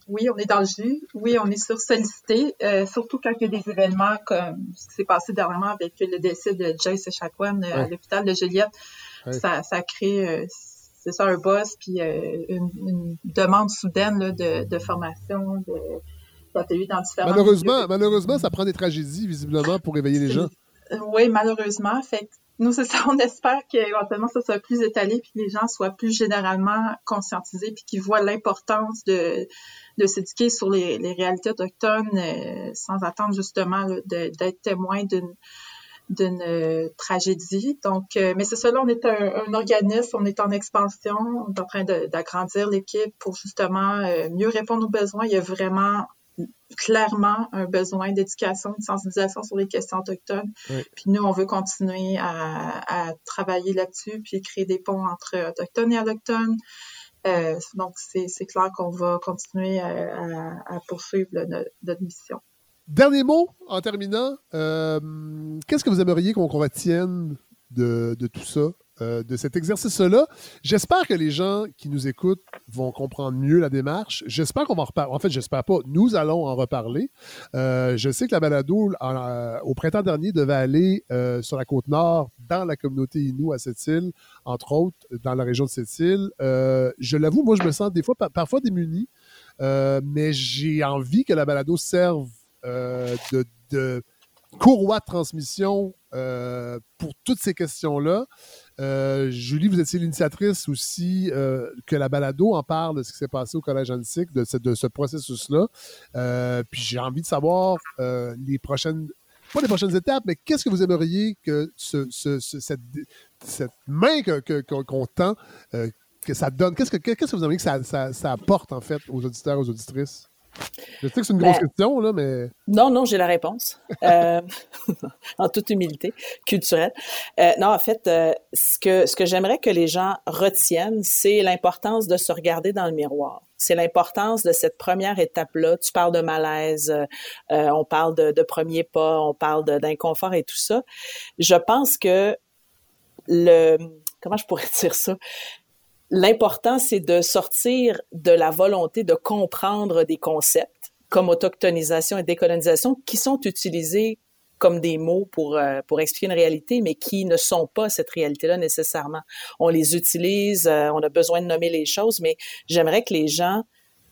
oui, on est dans le jus. Oui, on est sur sollicité, surtout quand il y a des événements comme ce qui s'est passé dernièrement avec le décès de Joyce Echaquan à l'hôpital de Juliette. Ça, ça crée, c'est ça, un boss, puis euh, une, demande soudaine de, formation, de, d'ateliers dans différents Malheureusement, malheureusement, ça prend des tragédies, visiblement, pour éveiller les gens. Oui, malheureusement. Fait nous, c'est ça, on espère qu'éventuellement, ça soit plus étalé, puis que les gens soient plus généralement conscientisés, puis qu'ils voient l'importance de, s'éduquer sur les, réalités autochtones euh, sans attendre justement d'être témoin d'une euh, tragédie. Donc, euh, mais c'est là, on est un, organisme, on est en expansion, on est en train d'agrandir l'équipe pour justement mieux répondre aux besoins. Il y a vraiment clairement un besoin d'éducation, de sensibilisation sur les questions autochtones. Puis nous, on veut continuer à, travailler là-dessus, puis créer des ponts entre autochtones et allochtones. donc, c'est clair qu'on va continuer à, poursuivre notre mission. Dernier mot en terminant. Euh, qu'est-ce que vous aimeriez qu'on retienne de, tout ça, euh, de cet exercice-là? J'espère que les gens qui nous écoutent vont comprendre mieux la démarche. J'espère qu'on va en reparler. En fait, j'espère pas. Nous allons en reparler. Euh, je sais que la balado, au printemps dernier, devait aller sur la côte nord, dans la communauté Innu à cette île, entre autres, dans la région de cette île. je l'avoue, moi, je me sens des fois, parfois démuni. mais j'ai envie que la balado serve euh, de, courroie de transmission euh, pour toutes ces questions-là. Euh, Julie, vous étiez l'initiatrice aussi que la balado en parle de ce qui s'est passé au Collège Antique, de ce, processus-là. puis j'ai envie de savoir les prochaines pas les prochaines étapes, mais qu'est-ce que vous aimeriez que ce, cette, main qu'on que, tend, que ça donne, qu'est-ce que, vous aimeriez que ça, ça, ça, apporte en fait aux auditeurs, aux auditrices? Je sais que c'est une grosse ben, question, là, mais. Non, non, j'ai la réponse. Euh, en toute humilité culturelle. Euh, non, en fait, euh, ce que, ce que j'aimerais que les gens retiennent, c'est l'importance de se regarder dans le miroir. C'est l'importance de cette première étape-là. Tu parles de malaise, on parle de, de premiers pas, on parle d'inconfort et tout ça. Je pense que le. Comment je pourrais dire ça? L'important, c'est de sortir de la volonté de comprendre des concepts comme autochtonisation et décolonisation qui sont utilisés comme des mots pour, euh, pour expliquer une réalité, mais qui ne sont pas cette réalité-là nécessairement. On les utilise, euh, on a besoin de nommer les choses, mais j'aimerais que les gens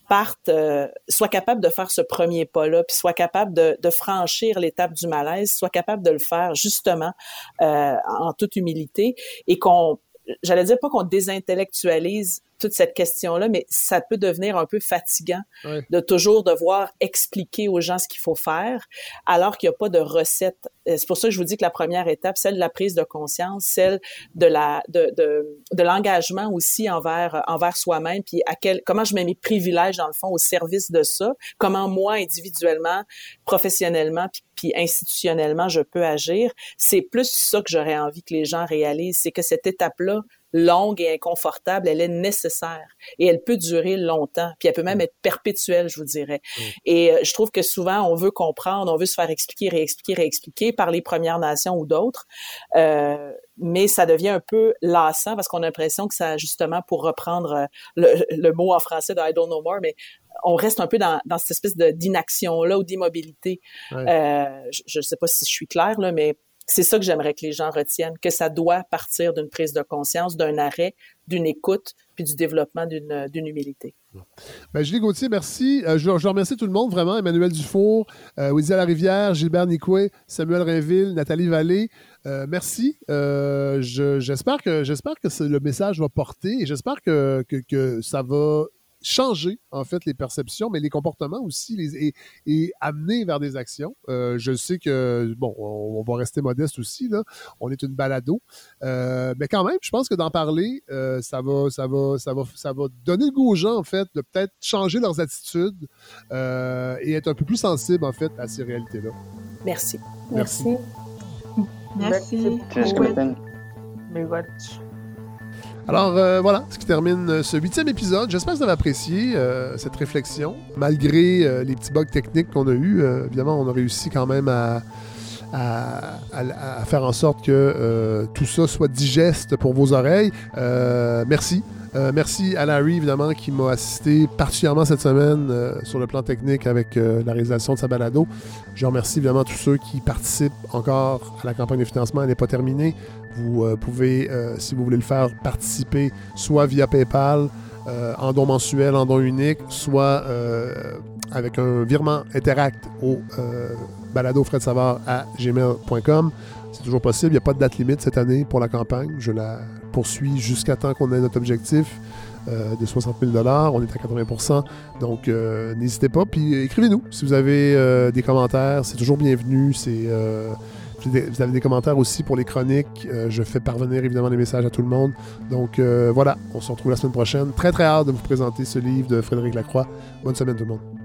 partent, euh, soient capables de faire ce premier pas-là, puis soient capables de, de franchir l'étape du malaise, soient capables de le faire justement euh, en toute humilité et qu'on, j'allais dire pas qu'on désintellectualise toute cette question-là, mais ça peut devenir un peu fatigant de toujours devoir expliquer aux gens ce qu'il faut faire, alors qu'il n'y a pas de recette. Euh, c'est pour ça que je vous dis que la première étape, celle de la prise de conscience, celle de la de, de, de l'engagement aussi envers envers soi-même, puis à quel comment je mets mes privilèges dans le fond au service de ça, comment moi individuellement, professionnellement, puis, puis institutionnellement je peux agir. C'est plus ça que j'aurais envie que les gens réalisent, c'est que cette étape-là longue et inconfortable, elle est nécessaire et elle peut durer longtemps, puis elle peut même mm. être perpétuelle, je vous dirais. Mm. Et euh, je trouve que souvent on veut comprendre, on veut se faire expliquer, réexpliquer, réexpliquer par les Premières Nations ou d'autres, euh, mais ça devient un peu lassant parce qu'on a l'impression que ça, justement, pour reprendre euh, le, le mot en français de I don't know more, mais on reste un peu dans, dans cette espèce d'inaction là ou d'immobilité. Euh, je ne sais pas si je suis claire là, mais c'est ça que j'aimerais que les gens retiennent, que ça doit partir d'une prise de conscience, d'un arrêt, d'une écoute, puis du développement d'une humilité. Ben, Julie Gauthier, merci. Euh, je, remercie tout le monde, vraiment. Emmanuel Dufour, euh, la Larivière, Gilbert Nicoué, Samuel Rainville, Nathalie Vallée. Euh, merci. Euh, j'espère que, que le message va porter et j'espère que, que, que ça va changer en fait les perceptions, mais les comportements aussi, les, et, amener vers des actions. Euh, je sais que bon, on, va rester modeste aussi là. On est une balado, euh, mais quand même, je pense que d'en parler, euh, ça va, ça va, ça va, ça va donner le goût aux gens en fait de peut-être changer leurs attitudes et être un peu plus sensibles en fait à ces réalités-là. Merci. Merci. Merci. Merci. Alors euh, voilà, ce qui termine euh, ce huitième épisode. J'espère que vous avez apprécié euh, cette réflexion. Malgré les petits bugs techniques qu'on a eus, évidemment, on a réussi quand même à, à faire en sorte que tout ça soit digeste pour vos oreilles. merci. merci à Larry, évidemment, qui m'a assisté particulièrement cette semaine sur le plan technique avec la réalisation de sa balado. Je remercie évidemment tous ceux qui participent encore à la campagne de financement. Elle n'est pas terminée. Vous euh, pouvez, euh, si vous voulez le faire, participer soit via PayPal, euh, en don mensuel, en don unique, soit avec un virement Interact au balado à gmail.com. C'est toujours possible. Il n'y a pas de date limite cette année pour la campagne. Je la poursuis jusqu'à temps qu'on ait notre objectif. de 60 000 On est à 80% Donc, n'hésitez pas. Puis écrivez-nous si vous avez des commentaires. C'est toujours bienvenu. C'est vous avez des commentaires aussi pour les chroniques. Euh, je fais parvenir évidemment les messages à tout le monde. Donc euh, voilà, on se retrouve la semaine prochaine. Très très hâte de vous présenter ce livre de Frédéric Lacroix. Bonne semaine tout le monde.